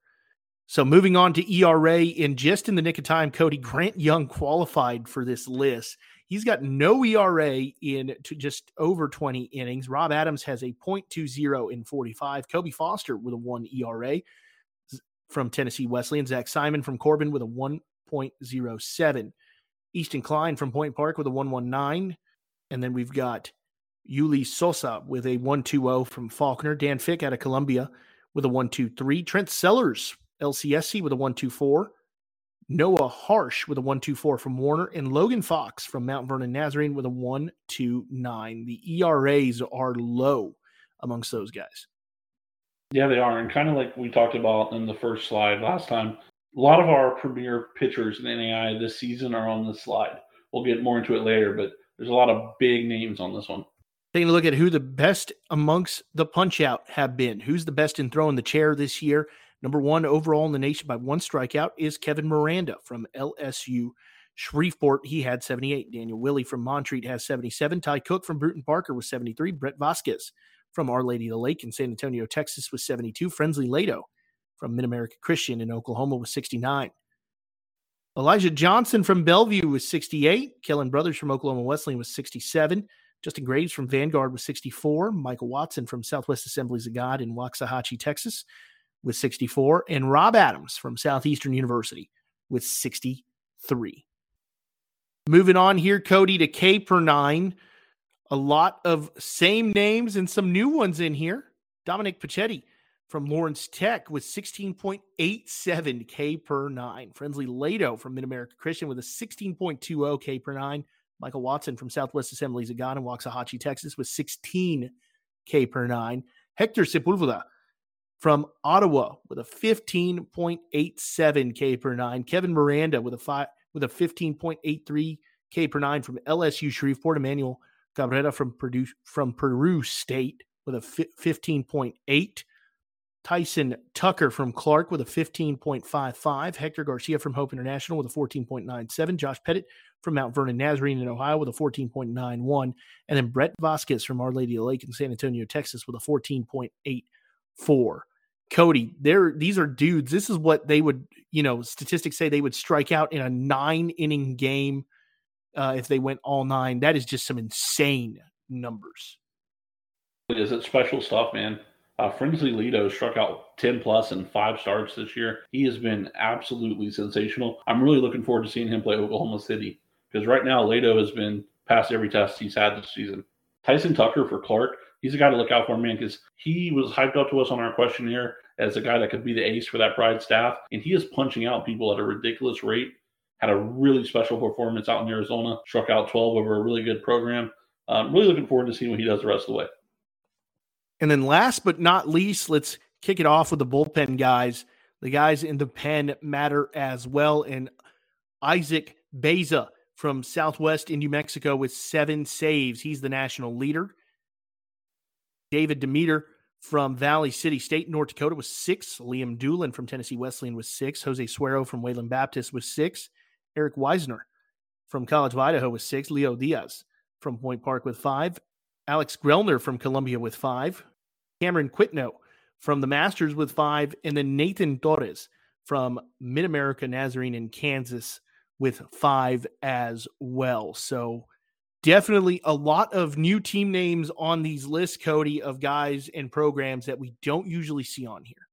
A: So moving on to ERA in just in the nick of time, Cody Grant Young qualified for this list. He's got no ERA in to just over 20 innings. Rob Adams has a 0.20 in 45. Kobe Foster with a 1 ERA from Tennessee Wesleyan. Zach Simon from Corban with a 1.07. Easton Klein from Point Park with a 119. And then we've got Yuli Sosa with a 120 from Faulkner. Dan Fick out of Columbia with a 123. Trent Sellers LCSC with a 124. Noah Harsh with a 124 from Warner, and Logan Fox from Mount Vernon Nazarene with a 129. The ERAs are low amongst those guys.
B: Yeah, they are. And kind of like we talked about in the first slide last time, a lot of our premier pitchers in NAIA this season are on this slide. We'll get more into it later, but there's a lot of big names on this one.
A: Taking a look at who the best amongst the punch out have been. Who's the best in throwing the chair this year? Number one overall in the nation by one strikeout is Kevin Miranda from LSU Shreveport. He had 78. Daniel Willie from Montreat has 77. Ty Cook from Brewton-Parker was 73. Brett Vasquez from Our Lady of the Lake in San Antonio, Texas was 72. Frensley Lado from Mid America Christian in Oklahoma was 69. Elijah Johnson from Bellevue was 68. Kellen Brothers from Oklahoma Wesleyan was 67. Justin Graves from Vanguard was 64. Michael Watson from Southwest Assemblies of God in Waxahachie, Texas with 64, and Rob Adams from Southeastern University with 63. Moving on here, Cody, to K per nine. A lot of same names and some new ones in here. Dominic Pachetti from Lawrence Tech with 16.87 K per nine. Frensley Lado from Mid America Christian with a 16.20 K per nine. Michael Watson from Southwest Assemblies of God in Waxahachie, Texas with 16 K per nine. Hector Sepulveda from Ottawa with a 15.87 K per nine. Kevin Miranda with a five with a 15.83 K per nine from LSU Shreveport. Emmanuel Cabrera from Purdue from Peru State with a 15.8. Tyson Tucker from Clark with a 15.55. Hector Garcia from Hope International with a 14.97. Josh Pettit from Mount Vernon Nazarene in Ohio with a 14.91. And then Brett Vasquez from Our Lady of Lake in San Antonio, Texas with a 14.8 four. Cody, they're these are dudes. This is what they would, you know, statistics say they would strike out in a nine inning game uh, if they went all nine. That is just some insane numbers.
B: It is. It's special stuff, man. Uh, Frensley Lado struck out 10 plus in five starts this year. He has been absolutely sensational. I'm really looking forward to seeing him play Oklahoma City because right now Lado has been past every test he's had this season. Tyson Tucker for Clark he's a guy to look out for, man, because he was hyped up to us on our questionnaire as a guy that could be the ace for that Pride staff, and he is punching out people at a ridiculous rate. Had a really special performance out in Arizona, struck out 12 over a really good program. Uh, I'm really looking forward to seeing what he does the rest of the way.
A: And then last but not least, let's kick it off with the bullpen guys. The guys in the pen matter as well. And Isaac Beza from Southwest in New Mexico with seven saves. He's the national leader. David Demeter from Valley City State, North Dakota, was six. Liam Doolin from Tennessee Wesleyan was six. Jose Suero from Wayland Baptist was six. Eric Weisner from College of Idaho was six. Leo Diaz from Point Park with five. Alex Grellner from Columbia with five. Cameron Quitno from the Masters with five. And then Nathan Torres from Mid America Nazarene in Kansas with five as well. So definitely a lot of new team names on these lists, Cody, of guys and programs that we don't usually see on here.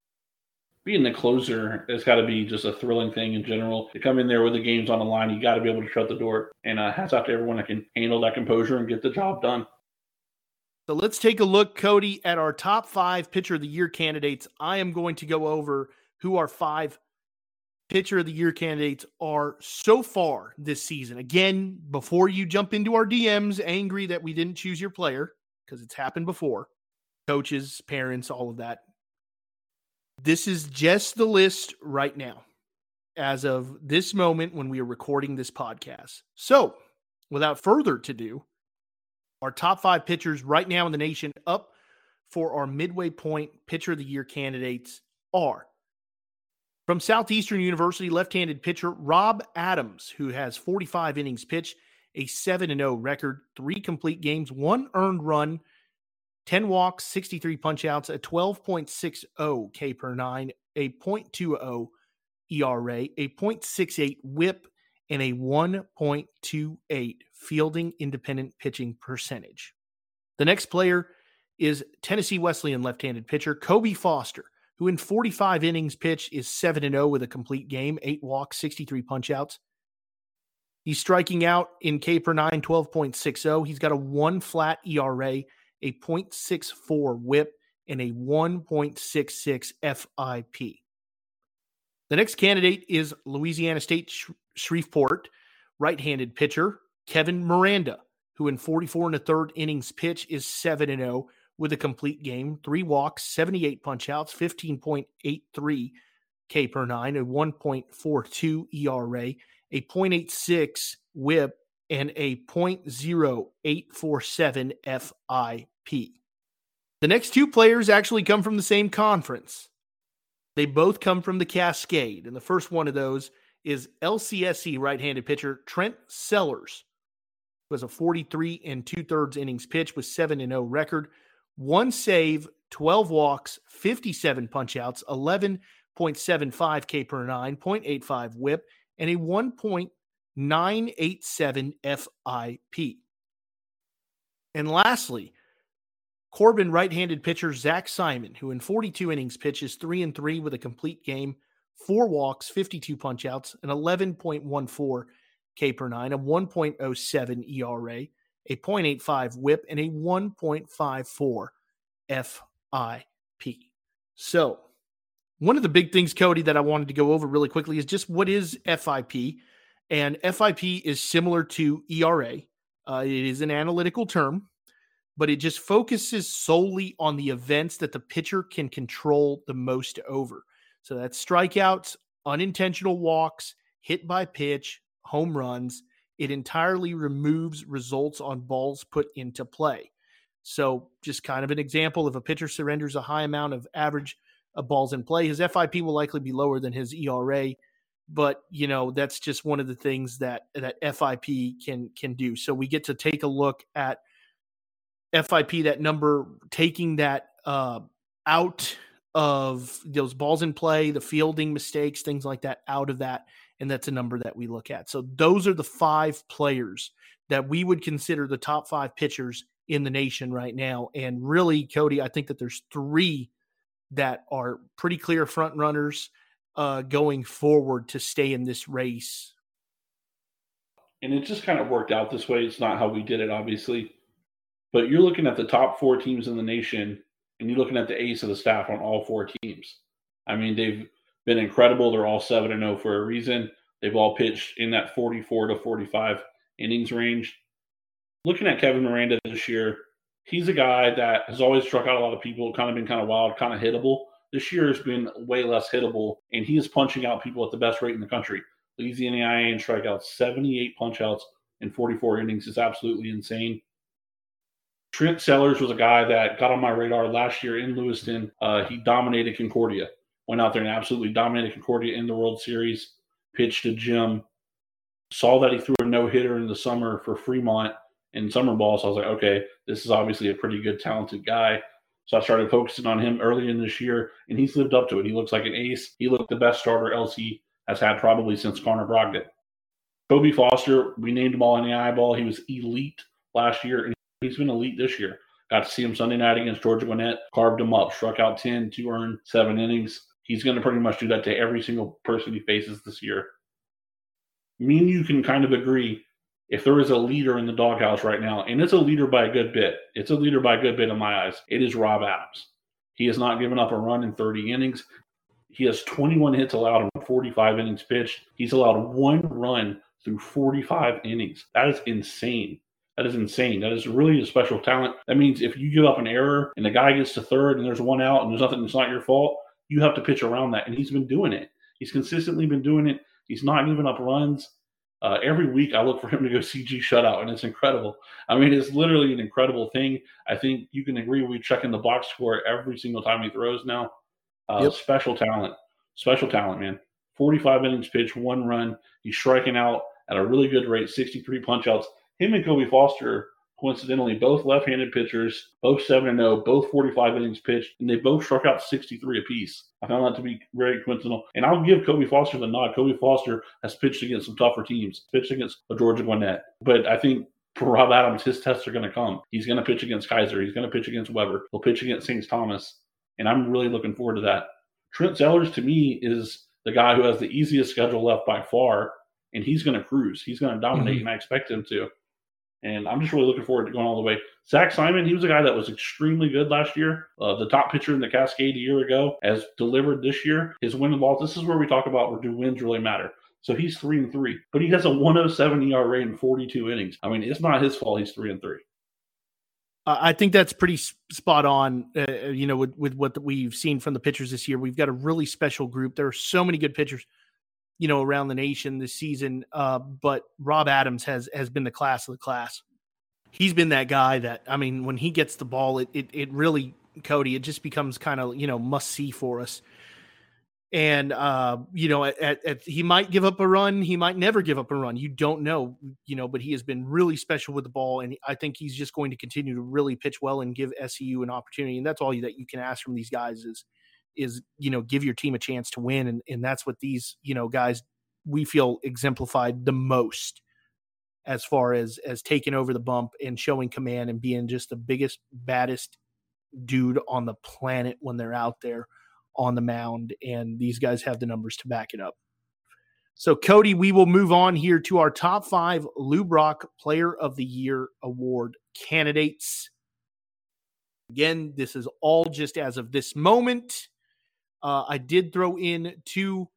B: Being the closer has got to be just a thrilling thing in general. To come in there with the games on the line, you got to be able to shut the door. And uh, hats out to everyone that can handle that composure and get the job done.
A: So let's take a look, Cody, at our top five pitcher of the year candidates. I am going to go over who our five pitcher of the year candidates are so far this season. Again, before you jump into our DMs angry that we didn't choose your player, because it's happened before, coaches, parents, all of that. This is just the list right now, as of this moment when we are recording this podcast. So, without further to do, our top five pitchers right now in the nation up for our midway point pitcher of the year candidates are from Southeastern University, left handed pitcher Rob Adams, who has 45 innings pitched, a 7 0 record, three complete games, one earned run, 10 walks, 63 punchouts, a 12.60 K per nine, a 0.20 ERA, a 0.68 whip, and a 1.28 fielding independent pitching percentage. The next player is Tennessee Wesleyan left handed pitcher Kobe Foster who in 45 innings pitched is 7 and 0 with a complete game, eight walks, 63 punchouts. He's striking out in K per 9, 12.60. He's got a one flat ERA, a 0.64 whip, and a 1.66 FIP. The next candidate is Louisiana State Shreveport right handed pitcher Kevin Miranda, who in 44 and a third innings pitch is 7 and 0 with a complete game, three walks, 78 punchouts, 15.83 K per nine, a 1.42 ERA, a 0.86 whip, and a 0.0847 FIP. The next two players actually come from the same conference. They both come from the Cascade, and the first one of those is LCSC right handed pitcher Trent Sellers, who has a 43 and two thirds innings pitch with 7 0 record one save, 12 walks, 57 punchouts, 11.75 K per nine, 0.85 whip, and a 1.987 FIP. And lastly, Corban right-handed pitcher Zach Simon, who in 42 innings pitches three and three with a complete game, four walks, 52 punchouts, an 11.14 K per nine, a 1.07 ERA, a 0.85 whip, and a 1.54 FIP. So, one of the big things, Cody, that I wanted to go over really quickly is just what is FIP? And FIP is similar to ERA. Uh, it is an analytical term, but it just focuses solely on the events that the pitcher can control the most over. So that's strikeouts, unintentional walks, hit by pitch, home runs, it entirely removes results on balls put into play. So, just kind of an example if a pitcher surrenders a high amount of average of balls in play, his FIP will likely be lower than his ERA. But you know that's just one of the things that that FIP can can do. So we get to take a look at FIP, that number, taking that uh, out of those balls in play, the fielding mistakes, things like that, out of that, and that's a number that we look at. So those are the five players that we would consider the top five pitchers in the nation right now. And really, Cody, I think that there's three that are pretty clear front runners uh, going forward to stay in this race.
B: And it just kind of worked out this way. It's not how we did it, obviously. But you're looking at the top four teams in the nation, and you're looking at the ace of the staff on all four teams. I mean, they've been incredible. They're all 7 and 0 for a reason. They've all pitched in that 44 to 45 innings range. Looking at Kevin Miranda this year, he's a guy that has always struck out a lot of people, kind of been kind of wild, kind of hittable. This year has been way less hittable, and he is punching out people at the best rate in the country. leads the NAIA in strikeouts, 78 punchouts in 44 innings is absolutely insane. Trent Sellers was a guy that got on my radar last year in Lewiston. Uh, he dominated Concordia, went out there and absolutely dominated Concordia in the World Series, pitched to Jim, saw that he threw a no hitter in the summer for Fremont in summer ball. So I was like, okay, this is obviously a pretty good, talented guy. So I started focusing on him early in this year, and he's lived up to it. He looks like an ace. He looked the best starter LC has had probably since Connor Brogdon. Kobe Foster, we named him all in the eyeball. He was elite last year, and he's been elite this year. Got to see him Sunday night against Georgia Gwinnett, carved him up, struck out 10, two earned, seven innings. He's going to pretty much do that to every single person he faces this year. Me and you can kind of agree if there is a leader in the doghouse right now, and it's a leader by a good bit, it's a leader by a good bit in my eyes, it is Rob Adams. He has not given up a run in 30 innings. He has 21 hits allowed in 45 innings pitched. He's allowed one run through 45 innings. That is insane. That is insane. That is really a special talent. That means if you give up an error and the guy gets to third and there's one out and there's nothing it's not your fault, you have to pitch around that. And he's been doing it. He's consistently been doing it. He's not giving up runs. Uh, every week I look for him to go CG shutout, and it's incredible. I mean, it's literally an incredible thing. I think you can agree we check in the box score every single time he throws now. Uh, yep. Special talent, special talent, man. 45 innings pitch, one run. He's striking out at a really good rate, 63 punchouts. Him and Kobe Foster, coincidentally, both left-handed pitchers, both 7 0, both 45 innings pitched, and they both struck out 63 apiece. I found that to be very coincidental. And I'll give Kobe Foster the nod. Kobe Foster has pitched against some tougher teams, pitched against a Georgia Gwinnett. But I think for Rob Adams, his tests are going to come. He's going to pitch against Keiser. He's going to pitch against Webber. He'll pitch against St. Thomas. And I'm really looking forward to that. Trent Sellers, to me, is the guy who has the easiest schedule left by far and he's going to cruise. He's going to dominate, mm-hmm. and I expect him to. And I'm just really looking forward to going all the way. Zach Simon, he was a guy that was extremely good last year. Uh, the top pitcher in the Cascade a year ago has delivered this year. His win and loss. This is where we talk about where do wins really matter. So he's three and three, but he has a 107 ERA in 42 innings. I mean, it's not his fault. He's three and three.
A: I think that's pretty spot on. Uh, uh, you know, with with what we've seen from the pitchers this year, we've got a really special group. There are so many good pitchers you know, around the nation this season. Uh, but Rob Adams has has been the class of the class. He's been that guy that I mean, when he gets the ball, it it, it really Cody, it just becomes kind of you know must see for us. And uh, you know, at, at, at, he might give up a run, he might never give up a run. You don't know, you know, but he has been really special with the ball, and I think he's just going to continue to really pitch well and give SCU an opportunity. And that's all that you can ask from these guys is is you know give your team a chance to win and and that's what these you know guys we feel exemplified the most as far as as taking over the bump and showing command and being just the biggest baddest dude on the planet when they're out there on the mound and these guys have the numbers to back it up. So cody we will move on here to our top five lou brock player of the year award candidates. Again this is all just as of this moment uh, I did throw in two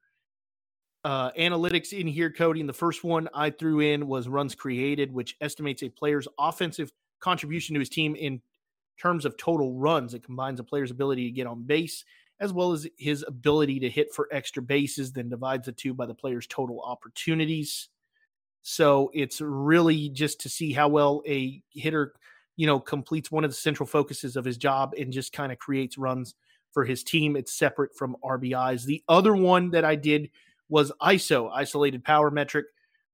A: uh, analytics in here, Cody. And the first one I threw in was runs created, which estimates a player's offensive contribution to his team in terms of total runs. It combines a player's ability to get on base as well as his ability to hit for extra bases, then divides the two by the player's total opportunities. So it's really just to see how well a hitter, you know, completes one of the central focuses of his job and just kind of creates runs for his team. It's separate from RBIs. The other one that I did was ISO, isolated power metric,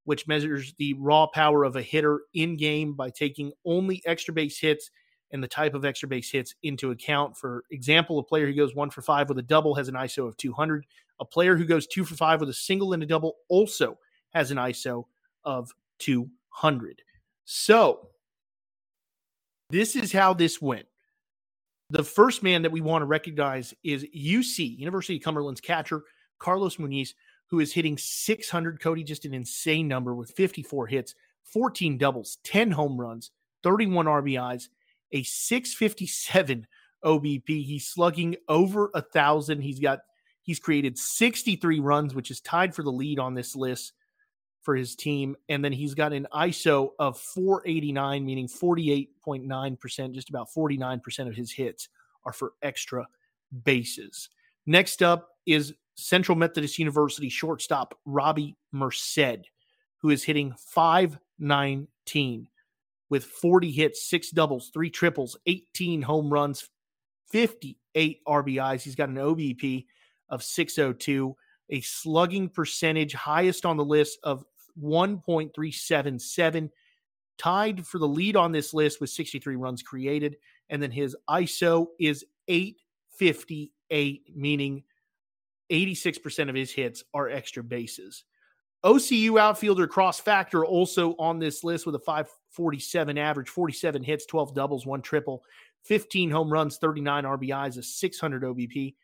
A: which measures the raw power of a hitter in game by taking only extra base hits and the type of extra base hits into account. For example, a player who goes one for five with a double has an ISO of 200. A player who goes two for five with a single and a double also has an ISO of 200. So, this is how this went. The first man that we want to recognize is UC, University of Cumberlands catcher, Carlos Muniz, who is hitting 600. Cody, just an insane number with 54 hits, 14 doubles, 10 home runs, 31 RBIs, a 657 OBP. He's slugging over a thousand. He's got he's created 63 runs, which is tied for the lead on this list for his team. And then he's got an ISO of 489, meaning 48.9%, just about 49% of his hits are for extra bases. Next up is Central Methodist University shortstop Robbie Merced, who is hitting 519 with 40 hits, six doubles, three triples, 18 home runs, 58 RBIs. He's got an OBP of 602, a slugging percentage highest on the list of 1.377, tied for the lead on this list with 63 runs created. And then his ISO is 858, meaning 86% of his hits are extra bases. OCU outfielder Cross Factor also on this list with a 547 average, 47 hits, 12 doubles, one triple, 15 home runs, 39 RBIs, a 600 OBP,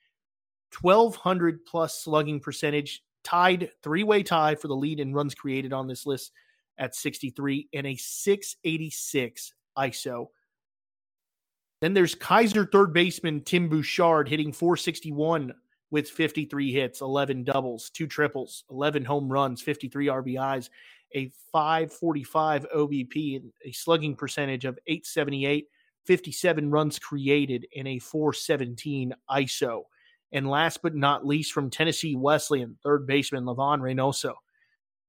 A: 1200 plus slugging percentage, tied three way tie for the lead in runs created on this list at 63 and a 686 ISO. Then there's Keiser third baseman Tim Bouchard hitting 461 with 53 hits, 11 doubles, two triples, 11 home runs, 53 RBIs, a 545 OBP, and a slugging percentage of 878, 57 runs created, and a 417 ISO. And last but not least, from Tennessee Wesleyan, third baseman Livan Reynoso,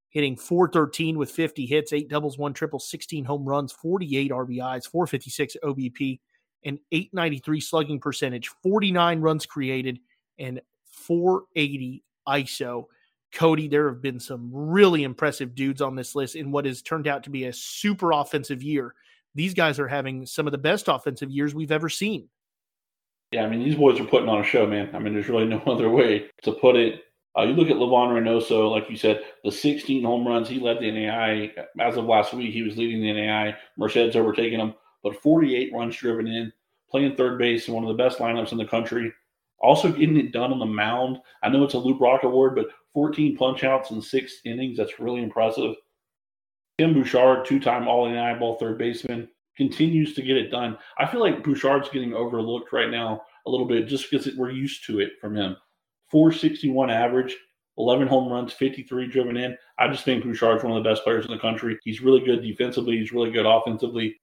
A: hitting 413 with 50 hits, eight doubles, one triple, 16 home runs, 48 RBIs, 456 OBP, and 893 slugging percentage, 49 runs created, and 480 ISO. Cody, there have been some really impressive dudes on this list in what has turned out to be a super offensive year. These guys are having some of the best offensive years we've ever seen.
B: Yeah, I mean, these boys are putting on a show, man. I mean, there's really no other way to put it. Uh, you look at Livan Reynoso, like you said, the 16 home runs, he led the NAIA. As of last week, he was leading the NAIA. Merced's overtaking him, but 48 runs driven in, playing third base in one of the best lineups in the country. Also getting it done on the mound. I know it's a Lou Brock award, but 14 punch outs in six innings. That's really impressive. Tim Bouchard, two time All NAIA ball third baseman, continues to get it done. I feel like Bouchard's getting overlooked right now a little bit just because we're used to it from him. 461 average, 11 home runs, 53 driven in. I just think Bouchard's one of the best players in the country. He's really good defensively. He's really good offensively.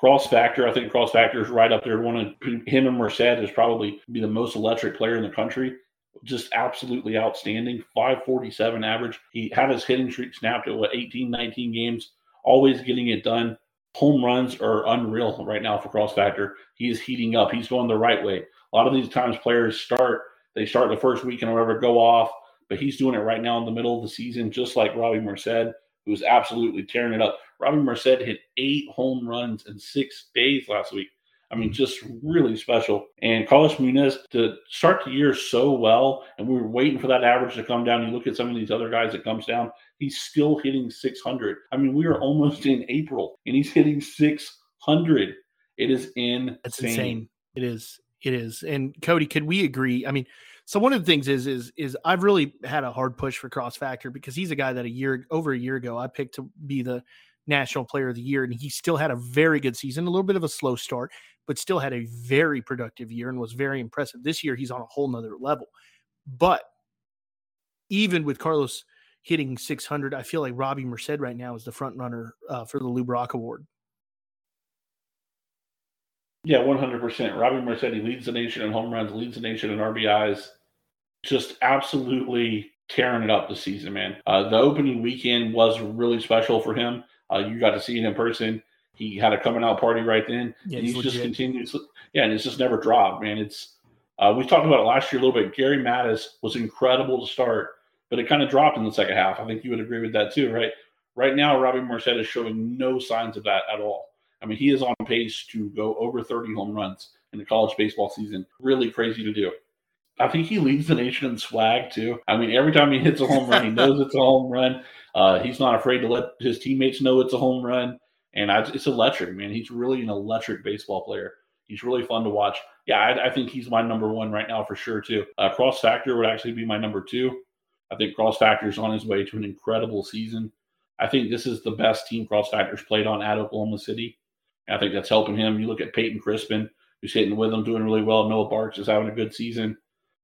B: Cross factor, I think cross factor is right up there. One of him and Merced is probably be the most electric player in the country. Just absolutely outstanding. 547 average. He had his hitting streak snapped at what 18, 19 games, always getting it done. Home runs are unreal right now for cross factor. He is heating up. He's going the right way. A lot of these times players start, they start the first week and whatever, go off, but he's doing it right now in the middle of the season, just like Robbie Merced, who's absolutely tearing it up. Robbie Merced hit eight home runs in six days last week. I mean, just really special. And Carlos Munoz to start the year so well, and we were waiting for that average to come down. You look at some of these other guys that comes down, he's still hitting 600. I mean, we are almost in April, and he's hitting 600. It is insane.
A: It's insane. It is. It is. And Cody, could we agree? I mean, so one of the things is is is I've really had a hard push for Cross Factor because he's a guy that a year over a year ago I picked to be the National Player of the Year, and he still had a very good season, a little bit of a slow start, but still had a very productive year and was very impressive. This year, he's on a whole nother level. But even with Carlos hitting 600, I feel like Robbie Merced right now is the front runner uh, for the Lou Brock Award.
B: Yeah, 100%. Robbie Merced leads the nation in home runs, leads the nation in RBIs. Just absolutely tearing it up this season, man. Uh, the opening weekend was really special for him. Uh, you got to see it in person. He had a coming out party right then. Yeah, and he's, he's just continues. Yeah, and it's just never dropped, man. It's uh, we talked about it last year a little bit. Gary Mattis was incredible to start, but it kind of dropped in the second half. I think you would agree with that too, right? Right now, Robbie Merced is showing no signs of that at all. I mean, he is on pace to go over 30 home runs in the college baseball season. Really crazy to do. I think he leads the nation in swag too. I mean, every time he hits a home run, he knows it's a home run. Uh, he's not afraid to let his teammates know it's a home run, and I, it's electric, man. He's really an electric baseball player. He's really fun to watch. Yeah, I, I think he's my number one right now for sure too. Uh, Cross Factor would actually be my number two. I think Cross Factor is on his way to an incredible season. I think this is the best team Cross Factor's played on at Oklahoma City. I think that's helping him. You look at Peyton Crispin, who's hitting with him, doing really well. Noah Barks is having a good season.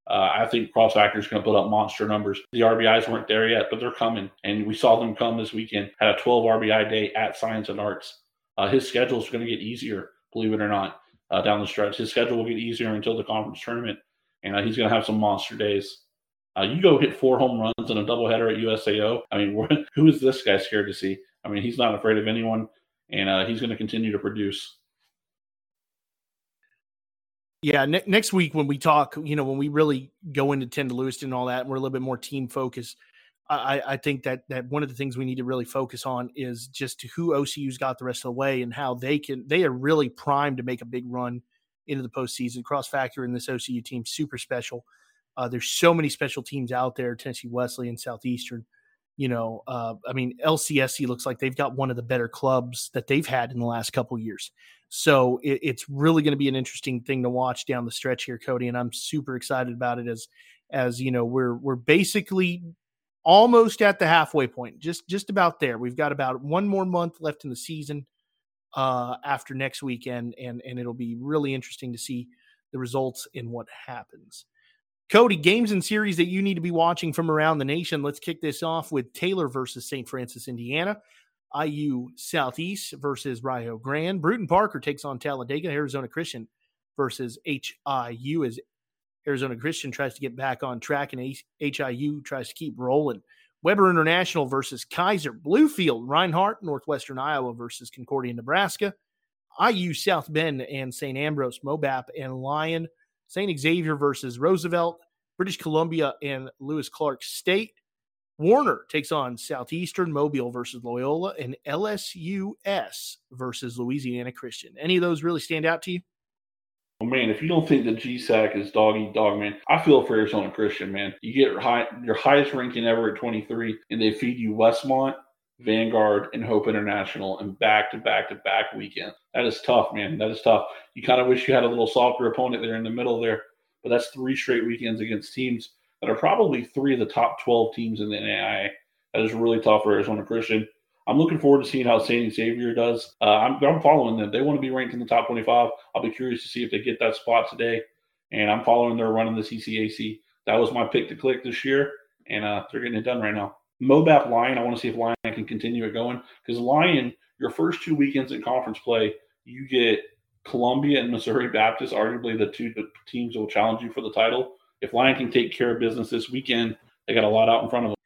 B: Uh, I think Cross Factor is going to put up monster numbers. The RBIs weren't there yet, but they're coming, and we saw them come this weekend. Had a 12 RBI day at Science and Arts. Uh, his schedule is going to get easier, believe it or not, uh, down the stretch. His schedule will get easier until the conference tournament, and uh, he's going to have some monster days. Uh, you go hit four home runs in a doubleheader at USAO. I mean, who is this guy scared to see? I mean, he's not afraid of anyone, and uh, he's going to continue to produce.
A: Yeah, ne- next week when we talk, you know, when we really go into Tend to Lewiston and all that, and we're a little bit more team focused. I, I think that that one of the things we need to really focus on is just who OCU's got the rest of the way and how they can. They are really primed to make a big run into the postseason. Cross factor in this OCU team super special. Uh, there's so many special teams out there: Tennessee Wesleyan Southeastern. You know, uh, I mean, LCSC looks like they've got one of the better clubs that they've had in the last couple years. So it, it's really going to be an interesting thing to watch down the stretch here, Cody, and I'm super excited about it. As as you know, we're we're basically almost at the halfway point, just just about there. We've got about one more month left in the season uh, after next weekend, and and it'll be really interesting to see the results and what happens. Cody, games and series that you need to be watching from around the nation. Let's kick this off with Taylor versus St. Francis, Indiana. IU Southeast versus Rio Grande. Brewton-Parker takes on Talladega. Arizona Christian versus HIU as Arizona Christian tries to get back on track and HIU tries to keep rolling. Webber International versus Keiser. Bluefield, Reinhardt, Northwestern Iowa versus Concordia, Nebraska. IU South Bend and St. Ambrose, Mobap and Lyon. St. Xavier versus Roosevelt. British Columbia and Lewis Clark State. Warner takes on Southeastern Mobile versus Loyola and LSUS versus Louisiana Christian. Any of those really stand out to you?
B: Oh man, if you don't think that GSAC is dog eat dog, man, I feel for Arizona Christian, man. You get high, your highest ranking ever at 23, and they feed you Westmont, Vanguard, and Hope International and back to back to back weekend. That is tough, man. That is tough. You kind of wish you had a little softer opponent there in the middle there, but that's three straight weekends against teams that are probably three of the top 12 teams in the NAIA. That is really tough for Arizona Christian. I'm looking forward to seeing how St. Xavier does. Uh, I'm, I'm, following them. They want to be ranked in the top 25. I'll be curious to see if they get that spot today. And I'm following their run in the CCAC. That was my pick to click this year, and uh, they're getting it done right now. Mobap Lyon, I want to see if Lyon can continue it going because Lyon, your first two weekends in conference play, you get Columbia and Missouri Baptist, arguably the two teams that will challenge you for the title. If Lyon can take care of business this weekend, they got a lot out in front of them.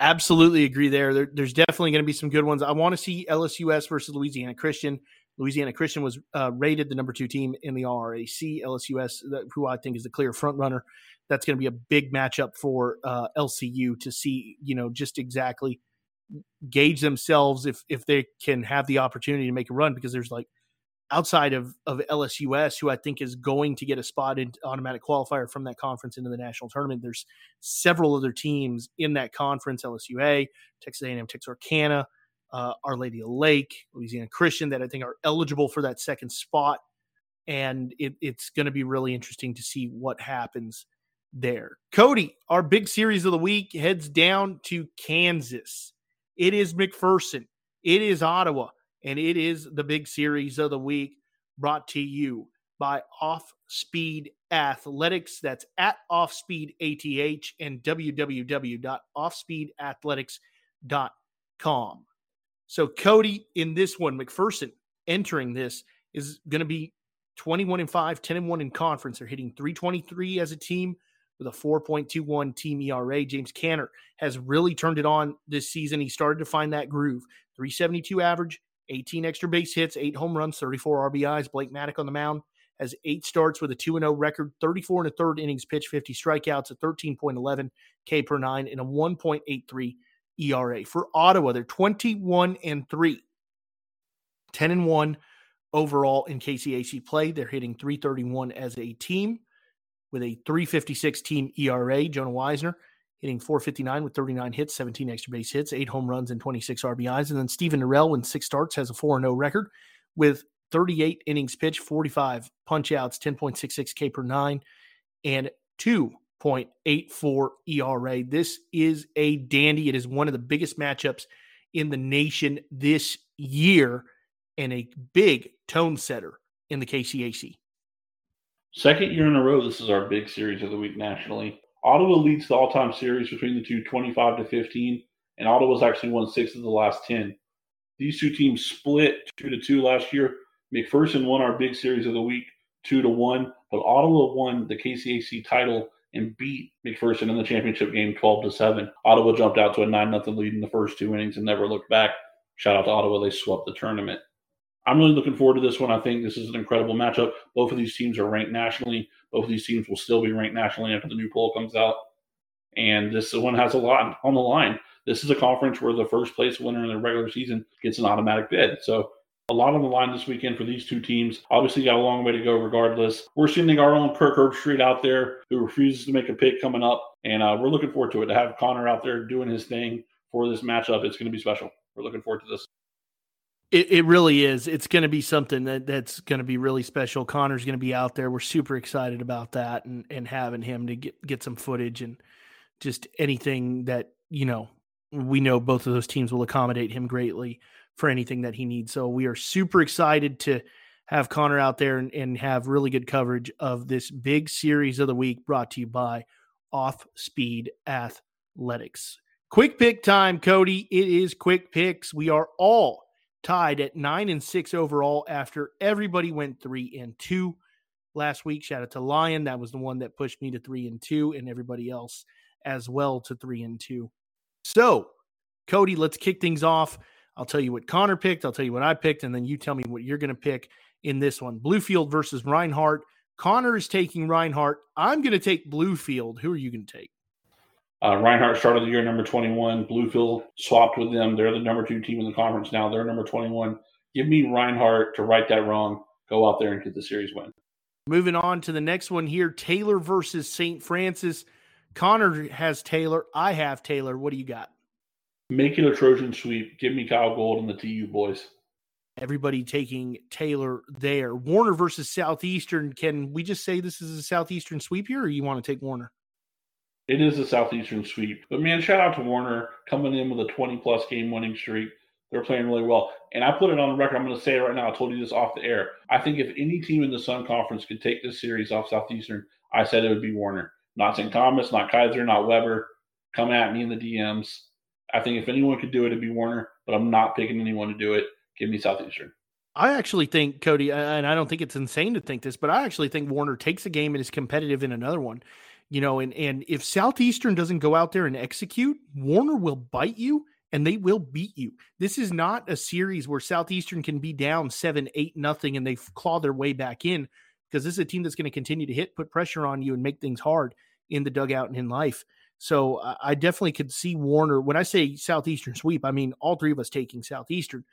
A: Absolutely agree there. there there's definitely going to be some good ones. I want to see LSUS versus Louisiana Christian. Louisiana Christian was uh, rated the number two team in the RAC. LSUS, who I think is the clear front runner, that's going to be a big matchup for uh, LCU to see, you know, just exactly gauge themselves if if they can have the opportunity to make a run because there's like outside of of LSUS, who I think is going to get a spot in automatic qualifier from that conference into the national tournament. There's several other teams in that conference: LSUA, Texas A&M, Texarkana, uh, Our Lady of Lake, Louisiana Christian, that I think are eligible for that second spot. And it, it's going to be really interesting to see what happens there. Cody, our big series of the week heads down to Kansas. It is McPherson. It is Ottawa and it is the big series of the week brought to you by Off Speed Athletics. That's at Off Speed ATH and www.offspeedathletics.com. So, Cody, in this one, McPherson entering this is going to be 21 and 5, 10 and 1 in conference. They're hitting 323 as a team with a 4.21 team ERA. James Canner has really turned it on this season. He started to find that groove. 372 average, 18 extra base hits, eight home runs, 34 RBIs. Blake Maddock on the mound has eight starts with a 2 0 record, 34 and a third innings pitched, 50 strikeouts, a 13.11 K per nine, and a 1.83 ERA. For Ottawa, they're 21 and 3, 10 and 1 overall in KCAC play. They're hitting 331 as a team with a 356 team ERA. Jonah Weisner hitting 459 with 39 hits, 17 extra base hits, eight home runs, and 26 RBIs. And then Stephen Narell, in six starts, has a 4 0 record with 38 innings pitched, 45 punch outs, 10.66 K per nine, and 2.84 ERA. This is a dandy. It is one of the biggest matchups in the nation this year and a big tone setter in the KCAC.
B: Second year in a row, this is our big series of the week nationally. Ottawa leads the all-time series between the two, 25 to 15, and Ottawa's actually won six of the last 10. These two teams split two to two last year. McPherson won our big series of the week, two to one, but Ottawa won the KCAC title and beat McPherson in the championship game 12 to 7. Ottawa jumped out to a 9 0 lead in the first two innings and never looked back. Shout out to Ottawa, they swept the tournament. I'm really looking forward to this one. I think this is an incredible matchup. Both of these teams are ranked nationally. Both of these teams will still be ranked nationally after the new poll comes out. And this one has a lot on the line. This is a conference where the first place winner in the regular season gets an automatic bid. So a lot on the line this weekend for these two teams. Obviously, got a long way to go regardless. We're sending our own Kirk Herbstreit out there who refuses to make a pick coming up. And uh, we're looking forward to it. To have Connor out there doing his thing for this matchup, it's going to be special. We're looking forward to this.
A: It, it really is. It's going to be something that, that's going to be really special. Connor's going to be out there. We're super excited about that and, and having him to get, get some footage and just anything that, you know, we know both of those teams will accommodate him greatly for anything that he needs. So we are super excited to have Connor out there and, and have really good coverage of this big series of the week brought to you by Off Speed Athletics. Quick pick time, Cody. It is quick picks. We are all tied at nine and six overall after everybody went three and two last week. Shout out to Lyon. That was the one that pushed me to three and two, and everybody else as well to three and two. So, Cody, let's kick things off. I'll tell you what Connor picked. I'll tell you what I picked, and then you tell me what you're going to pick in this one. Bluefield versus Reinhardt. Connor is taking Reinhardt. I'm going to take Bluefield. Who are you going to take?
B: Uh, Reinhardt started the year number 21. Bluefield swapped with them. They're the number two team in the conference now. They're number 21. Give me Reinhardt to right that wrong. Go out there and get the series win.
A: Moving on to the next one here Taylor versus St. Francis. Connor has Taylor. I have Taylor. What do you got?
B: Make it a Trojan sweep. Give me Kyle Gould and the TU boys.
A: Everybody taking Taylor there. Warner versus Southeastern. Can we just say this is a Southeastern sweep here, or you want to take Warner?
B: It is a Southeastern sweep. But man, shout out to Warner coming in with a 20 plus game winning streak. They're playing really well. And I put it on the record. I'm going to say it right now. I told you this off the air. I think if any team in the Sun Conference could take this series off Southeastern, I said it would be Warner. Not St. Thomas, not Keiser, not Webber. Come at me in the DMs. I think if anyone could do it, it'd be Warner, but I'm not picking anyone to do it. Give me Southeastern.
A: I actually think Cody, and I don't think it's insane to think this, but I actually think Warner takes a game and is competitive in another one. You know, and and if Southeastern doesn't go out there and execute, Warner will bite you and they will beat you. This is not a series where Southeastern can be down seven, eight, nothing, and they claw their way back in because this is a team that's going to continue to hit, put pressure on you, and make things hard in the dugout and in life. So I definitely could see Warner. When I say Southeastern sweep, I mean all three of us taking Southeastern.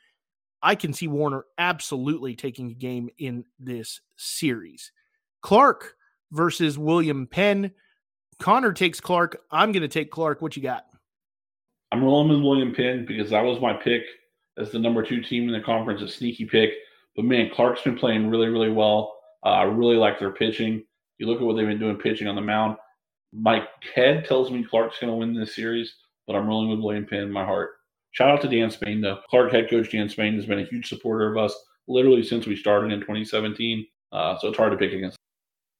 A: I can see Warner absolutely taking a game in this series. Clarke versus William Penn. Connor takes Clarke. I'm going to take Clarke. What you got?
B: I'm rolling with William Penn because that was my pick as the number two team in the conference, a sneaky pick. But man, Clarke's been playing really, really well. Uh, I really like their pitching. You look at what they've been doing pitching on the mound. My head tells me Clarke's going to win this series, but I'm rolling with William Penn in my heart. Shout out to Dan Spain, though. Clarke head coach Dan Spain has been a huge supporter of us literally since we started in 2017. Uh, so it's hard to pick against.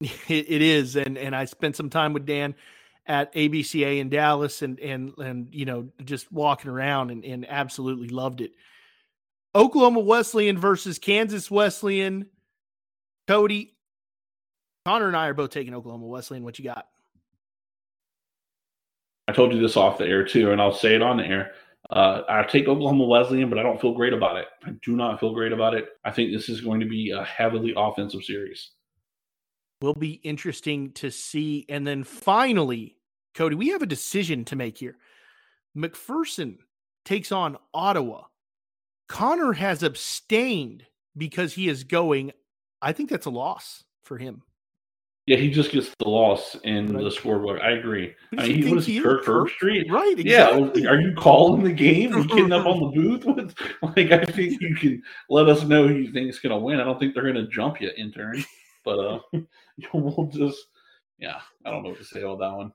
A: It, is, and and I spent some time with Dan at ABCA in Dallas, and and and you know just walking around and, and absolutely loved it. Oklahoma Wesleyan versus Kansas Wesleyan. Cody, Connor and I are both taking Oklahoma Wesleyan. What you got?
B: I told you this off the air too, and I'll say it on the air. Uh, I take Oklahoma Wesleyan, but I don't feel great about it. I do not feel great about it. I think this is going to be a heavily offensive series.
A: Will be interesting to see. And then finally, Cody, we have a decision to make here. McPherson takes on Ottawa. Connor has abstained because he is going. I think that's a loss for him.
B: Yeah, he just gets the loss in right. the scoreboard. I agree. I mean, he was Kirk Herbstreit,
A: right?
B: Exactly. Yeah, are you calling the game? Are you getting up on the booth with? Like, I think you can let us know who you think is going to win. I don't think they're going to jump you, intern. But uh, we'll just, yeah, I don't know what to say about that one.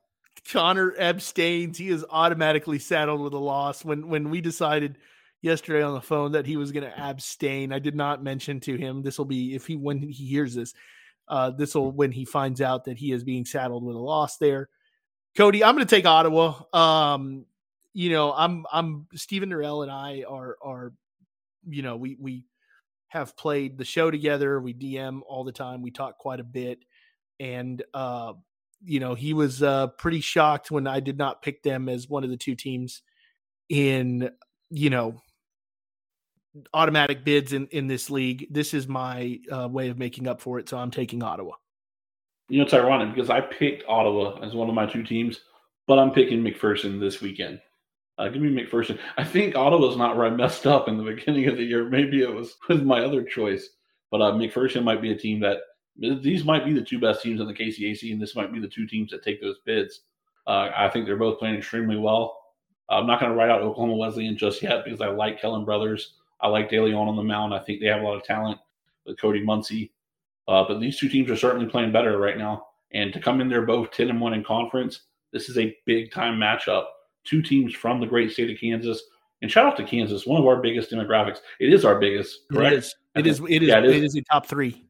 A: Connor abstains. He is automatically saddled with a loss. When when we decided yesterday on the phone that he was going to abstain, I did not mention to him. This will be if he when he hears this uh, this will when he finds out that he is being saddled with a loss there. Cody, I'm going to take Ottawa. Um, you know, I'm I'm Stephen Durrell and I are are you know we we have played the show together. We DM all the time. We talk quite a bit, and uh, you know, he was uh, pretty shocked when I did not pick them as one of the two teams in, you know, automatic bids in, in this league. This is my uh, way of making up for it. So I'm taking Ottawa.
B: You know, it's ironic because I picked Ottawa as one of my two teams, but I'm picking McPherson this weekend. Uh, give me McPherson. I think Ottawa's not where I messed up in the beginning of the year. Maybe it was with my other choice, but uh, McPherson might be a team that these might be the two best teams in the KCAC, and this might be the two teams that take those bids. Uh, I think they're both playing extremely well. I'm not going to write out Oklahoma Wesleyan just yet because I like Kellen Brothers. I like De Leon on the mound. I think they have a lot of talent with Cody Muncie. Uh, but these two teams are certainly playing better right now. And to come in there both 10 and 1 in conference, this is a big time matchup. Two teams from the great state of Kansas. And shout out to Kansas, one of our biggest demographics. It is our biggest, correct?
A: It is. It is. It is, yeah, it is. It is a top three.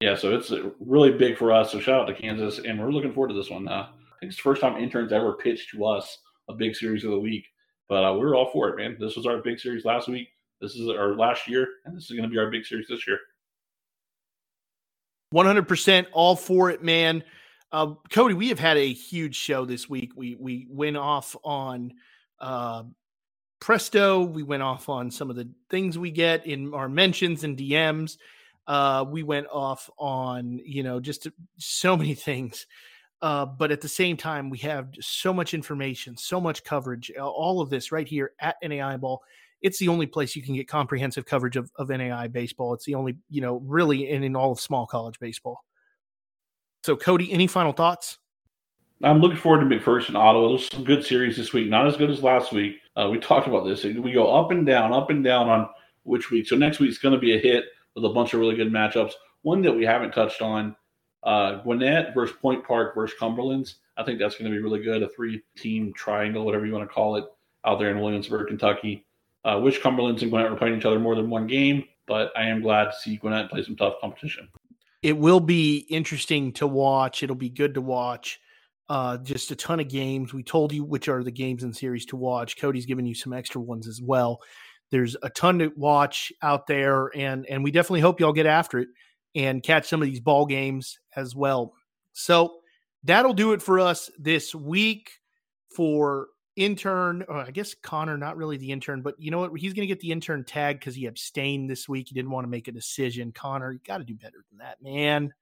B: Yeah, so it's really big for us. So shout out to Kansas, and we're looking forward to this one. Uh, I think it's the first time interns ever pitched to us a big series of the week, but uh, we're all for it, man. This was our big series last week. This is our last year, and this is going to be our big series this year.
A: 100% all for it, man. Uh, Cody, we have had a huge show this week. We we went off on uh, Presto. We went off on some of the things we get in our mentions and DMs. Uh, we went off on you know just so many things. Uh, but at the same time, we have so much information, so much coverage, all of this right here at NAI Ball. It's the only place you can get comprehensive coverage of, of NAI baseball. It's the only, you know, really in, in all of small college baseball. So, Cody, any final thoughts?
B: I'm looking forward to McPherson Ottawa. There's some good series this week. Not as good as last week. Uh, we talked about this. We go up and down, up and down on which week. So next week's going to be a hit with a bunch of really good matchups. One that we haven't touched on, uh, Gwinnett versus Point Park versus Cumberlands. I think that's going to be really good. A three-team triangle, whatever you want to call it, out there in Williamsburg, Kentucky. Uh, wish Cumberlands and Gwinnett were playing each other more than one game, but I am glad to see Gwinnett play some tough competition
A: it will be interesting to watch. It'll be good to watch. Uh, just a ton of games. We told you which are the games and series to watch. Cody's given you some extra ones as well. There's a ton to watch out there, and and we definitely hope y'all get after it and catch some of these ball games as well. So that'll do it for us this week for intern. Oh, I guess Connor, not really the intern, but you know what? He's going to get the intern tag because he abstained this week. He didn't want to make a decision. Connor, you got to do better than that, man.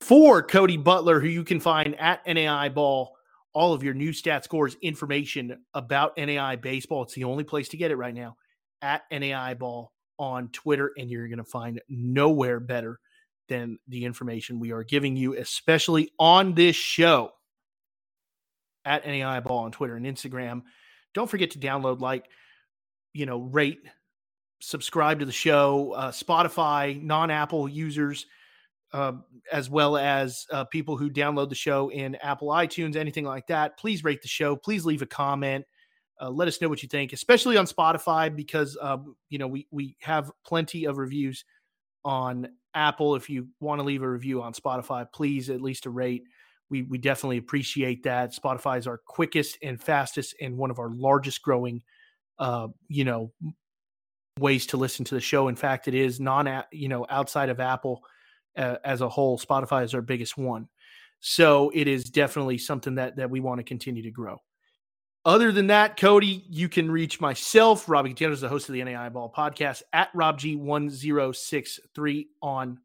A: For Cody Butler, who you can find at NAI Ball, all of your new stat scores information about NAI baseball. It's the only place to get it right now at NAI Ball on Twitter, and you're going to find nowhere better than the information we are giving you, especially on this show at NAI Ball on Twitter and Instagram. Don't forget to download, like, you know, rate, subscribe to the show, uh, Spotify, non Apple users, uh, as well as uh, people who download the show in Apple iTunes, anything like that. Please rate the show. Please leave a comment. Uh, let us know what you think, especially on Spotify, because um, you know we we have plenty of reviews on Apple. If you want to leave a review on Spotify, please at least a rate we we definitely appreciate that. Spotify is our quickest and fastest and one of our largest growing, uh, you know, ways to listen to the show. In fact, it is non, you know, outside of Apple uh, as a whole, Spotify is our biggest one. So it is definitely something that that we want to continue to grow. Other than that, Cody, you can reach myself, Robbie Gutierrez, the host of the NAI Ball podcast, at RobG1063 on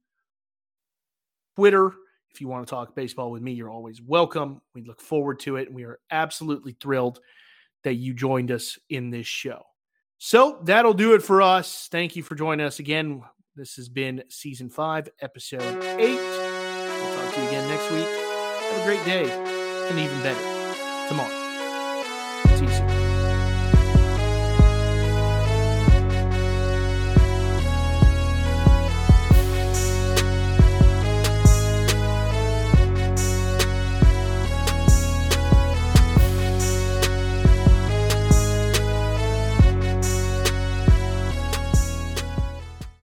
A: Twitter if you want to talk baseball with me, you're always welcome. We look forward to it. We are absolutely thrilled that you joined us in this show. So that'll do it for us. Thank you for joining us again. This has been season five, episode eight. We'll talk to you again next week. Have a great day and even better tomorrow.